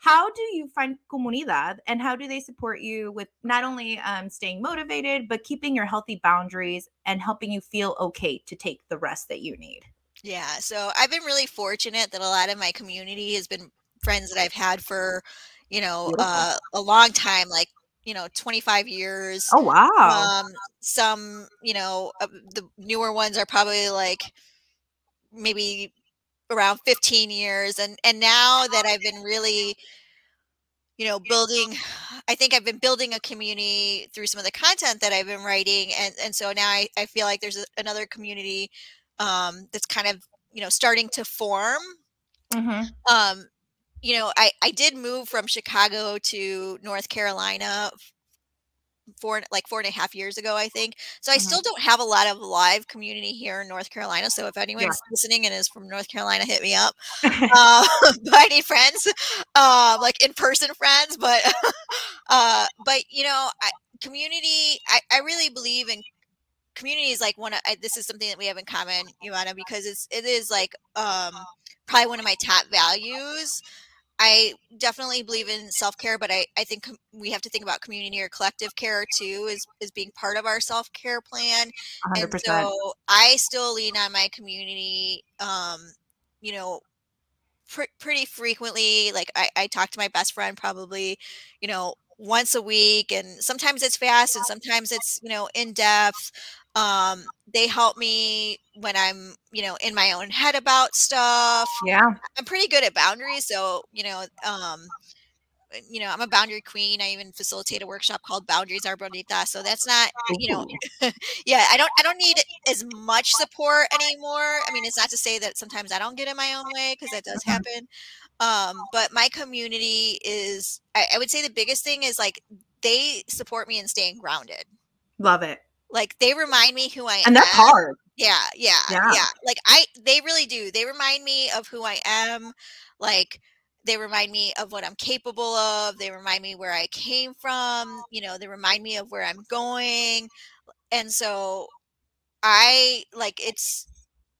how do you find comunidad, and how do they support you with not only um, staying motivated, but keeping your healthy boundaries and helping you feel okay to take the rest that you need? Yeah, so I've been really fortunate that a lot of my community has been friends that I've had for, you know, uh, a long time, like, you know, 25 years. Oh wow! Um, some, you know, uh, the newer ones are probably like maybe around 15 years. And and now that I've been really, you know, building, I think I've been building a community through some of the content that I've been writing, and and so now I, I feel like there's a, another community um, that's kind of you know starting to form. Mhm. Um, you know, I I did move from Chicago to North Carolina four like four and a half years ago, I think. So I Mhm. still don't have a lot of live community here in North Carolina. So if anyone's listening and is from North Carolina, hit me up. Uh, I need friends, uh, like in person friends. But uh, but you know, I, community. I, I really believe in community is like one of I, this is something that we have in common Yovana, because it's it is like um probably one of my top values. I definitely believe in self care, but I, I think we have to think about community or collective care too as, as being part of our self care plan. 100%. And so I still lean on my community, um, you know, pr- pretty frequently. Like I, I talk to my best friend probably, you know, once a week, and sometimes it's fast and sometimes it's, you know, in depth. Um, they help me when I'm, you know, in my own head about stuff. Yeah. I'm pretty good at boundaries. So, you know, um, you know, I'm a boundary queen. I even facilitate a workshop called Boundaries Are Bonita. So that's not, you know, yeah, I don't, I don't need as much support anymore. I mean, it's not to say that sometimes I don't get in my own way because that does Mhm. happen. Um, but my community is, I, I would say the biggest thing is like they support me in staying grounded. Love it. Like they remind me who I am. And that's hard. Yeah, yeah, Yeah. yeah, Like I they really do. They remind me of who I am. Like they remind me of what I'm capable of. They remind me where I came from, you know, they remind me of where I'm going. And so I like it's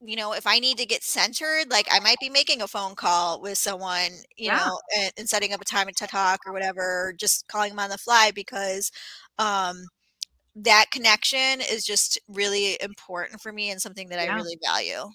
you know, if I need to get centered, like I might be making a phone call with someone, you Yeah. know, and, and setting up a time to talk or whatever, or just calling them on the fly because um that connection is just really important for me and something that I really value.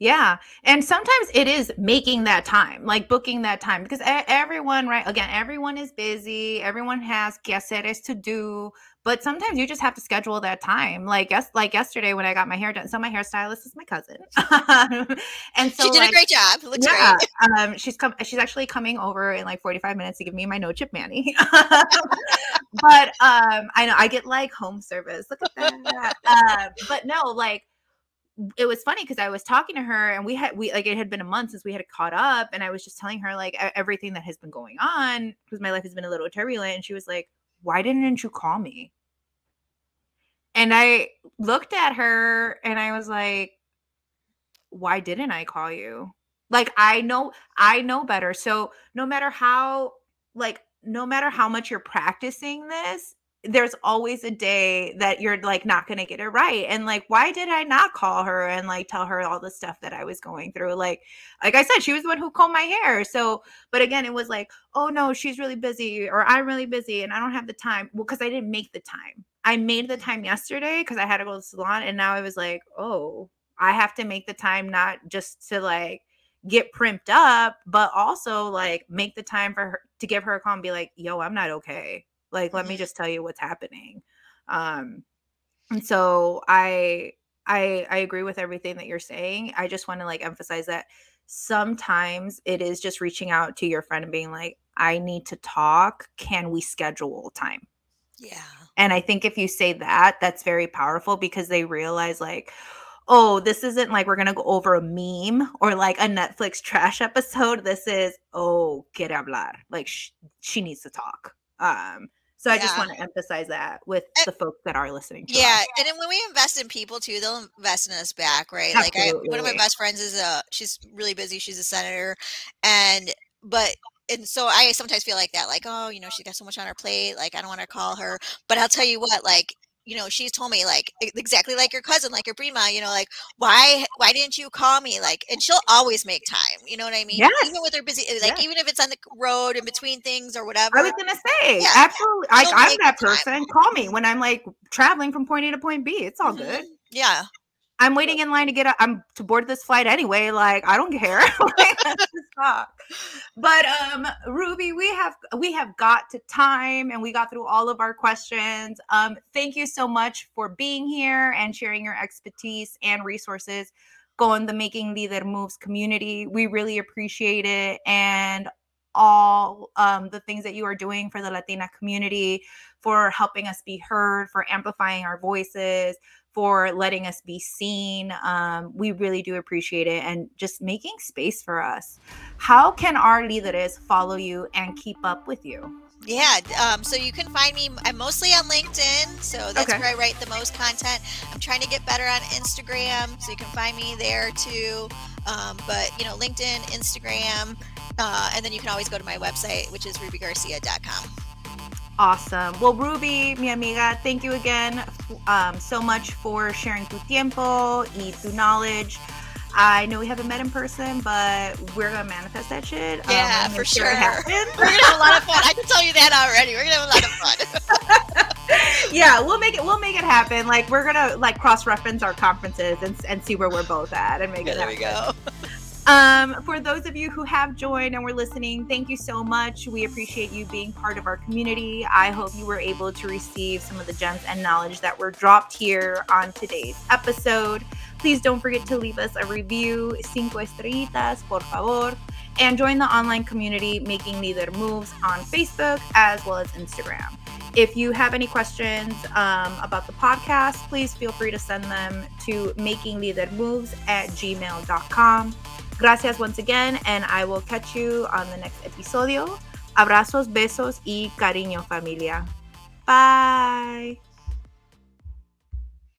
Yeah. And sometimes it is making that time, like booking that time because everyone, right? Again, everyone is busy. Everyone has quehaceres to do, but sometimes you just have to schedule that time. Like yes, like yesterday when I got my hair done. So my hairstylist is my cousin. and so she did like, a great job. Looks yeah, great. um, she's come. She's actually coming over in like forty five minutes to give me my no chip Manny. but um, I know I get like home service. Look at that. um, but no, like it was funny because I was talking to her and we had we like it had been a month since we had caught up, and I was just telling her like everything that has been going on because my life has been a little turbulent, and she was like, "Why didn't you call me?" And I looked at her and I was like, why didn't I call you? Like I know I know better. So no matter how like no matter how much you're practicing this, there's always a day that you're like not going to get it right. And like why did I not call her and like tell her all the stuff that I was going through? Like like I said she was the one who combed my hair. So but again it was like, "Oh no, she's really busy or I'm really busy and I don't have the time." Well, cuz I didn't make the time. I made the time yesterday cuz I had to go to the salon and now I was like, "Oh, I have to make the time not just to like get primped up, but also like make the time for her to give her a call and be like, yo, I'm not okay. Like, let me Mhm. just tell you what's happening. Um, and so I I I agree with everything that you're saying. I just want to like emphasize that sometimes it is just reaching out to your friend and being like, I need to talk. Can we schedule time? Yeah. And I think if you say that, that's very powerful because they realize, like, oh, this isn't like we're going to go over a meme or like a Netflix trash episode. This is, oh, quiere hablar. Like, sh- she needs to talk. Um, so I just want to emphasize that with And- the folks that are listening to Yeah, us. and then when we invest in people too, they'll invest in us back, right? Like I, one of my best friends is a she's really busy. She's a senator, and but and so I sometimes feel like that, like oh, you know, she's got so much on her plate. Like I don't want to call her, but I'll tell you what, like you know, she's told me like exactly like your cousin, like your prima, you know, like why why didn't you call me? Like, and she'll always make time. You know what I mean? Yes. Even with her busy, like Yes. even if it's on the road in between things or whatever. i was gonna say yeah, absolutely yeah. I, am that the time. person. Call me when I'm like traveling from point A to point B. It's all Mhm. good. Yeah. I'm waiting in line to get. I'm to board this flight anyway. Like I don't care. Like. But um, Ruby, we have we have got to time, and we got through all of our questions. Um, thank you so much for being here and sharing your expertise and resources. Go Going the Making Lider Moves community, we really appreciate it, and all um, the things that you are doing for the Latina community, for helping us be heard, for amplifying our voices, for letting us be seen. Um, we really do appreciate it and just making space for us. How can our líderes follow you and keep up with you? Yeah, um, so you can find me. I'm mostly on LinkedIn, so that's Okay. where I write the most content. I'm trying to get better on Instagram, so you can find me there too. Um, but you know, LinkedIn, Instagram, uh, and then you can always go to my website, which is rubygarcia.com. Awesome. Well, Ruby, mi amiga, thank you again um, so much for sharing tu tiempo y tu knowledge. I know we haven't met in person, but we're gonna manifest that shit. Um, yeah, for sure. We're gonna have a lot of fun. I can tell you that already. We're gonna have a lot of fun. yeah, we'll make it. We'll make it happen. Like we're gonna like cross reference our conferences and, and see where we're both at and make yeah, it happen. There we go. Um, for those of you who have joined and were listening, thank you so much. We appreciate you being part of our community. I hope you were able to receive some of the gems and knowledge that were dropped here on today's episode. Please don't forget to leave us a review, cinco estrellitas, por favor, and join the online community Making Lider Moves on Facebook as well as Instagram. If you have any questions um, about the podcast, please feel free to send them to makinglidermoves at gmail.com. Gracias once again, and I will catch you on the next episodio. Abrazos, besos y cariño, familia. Bye.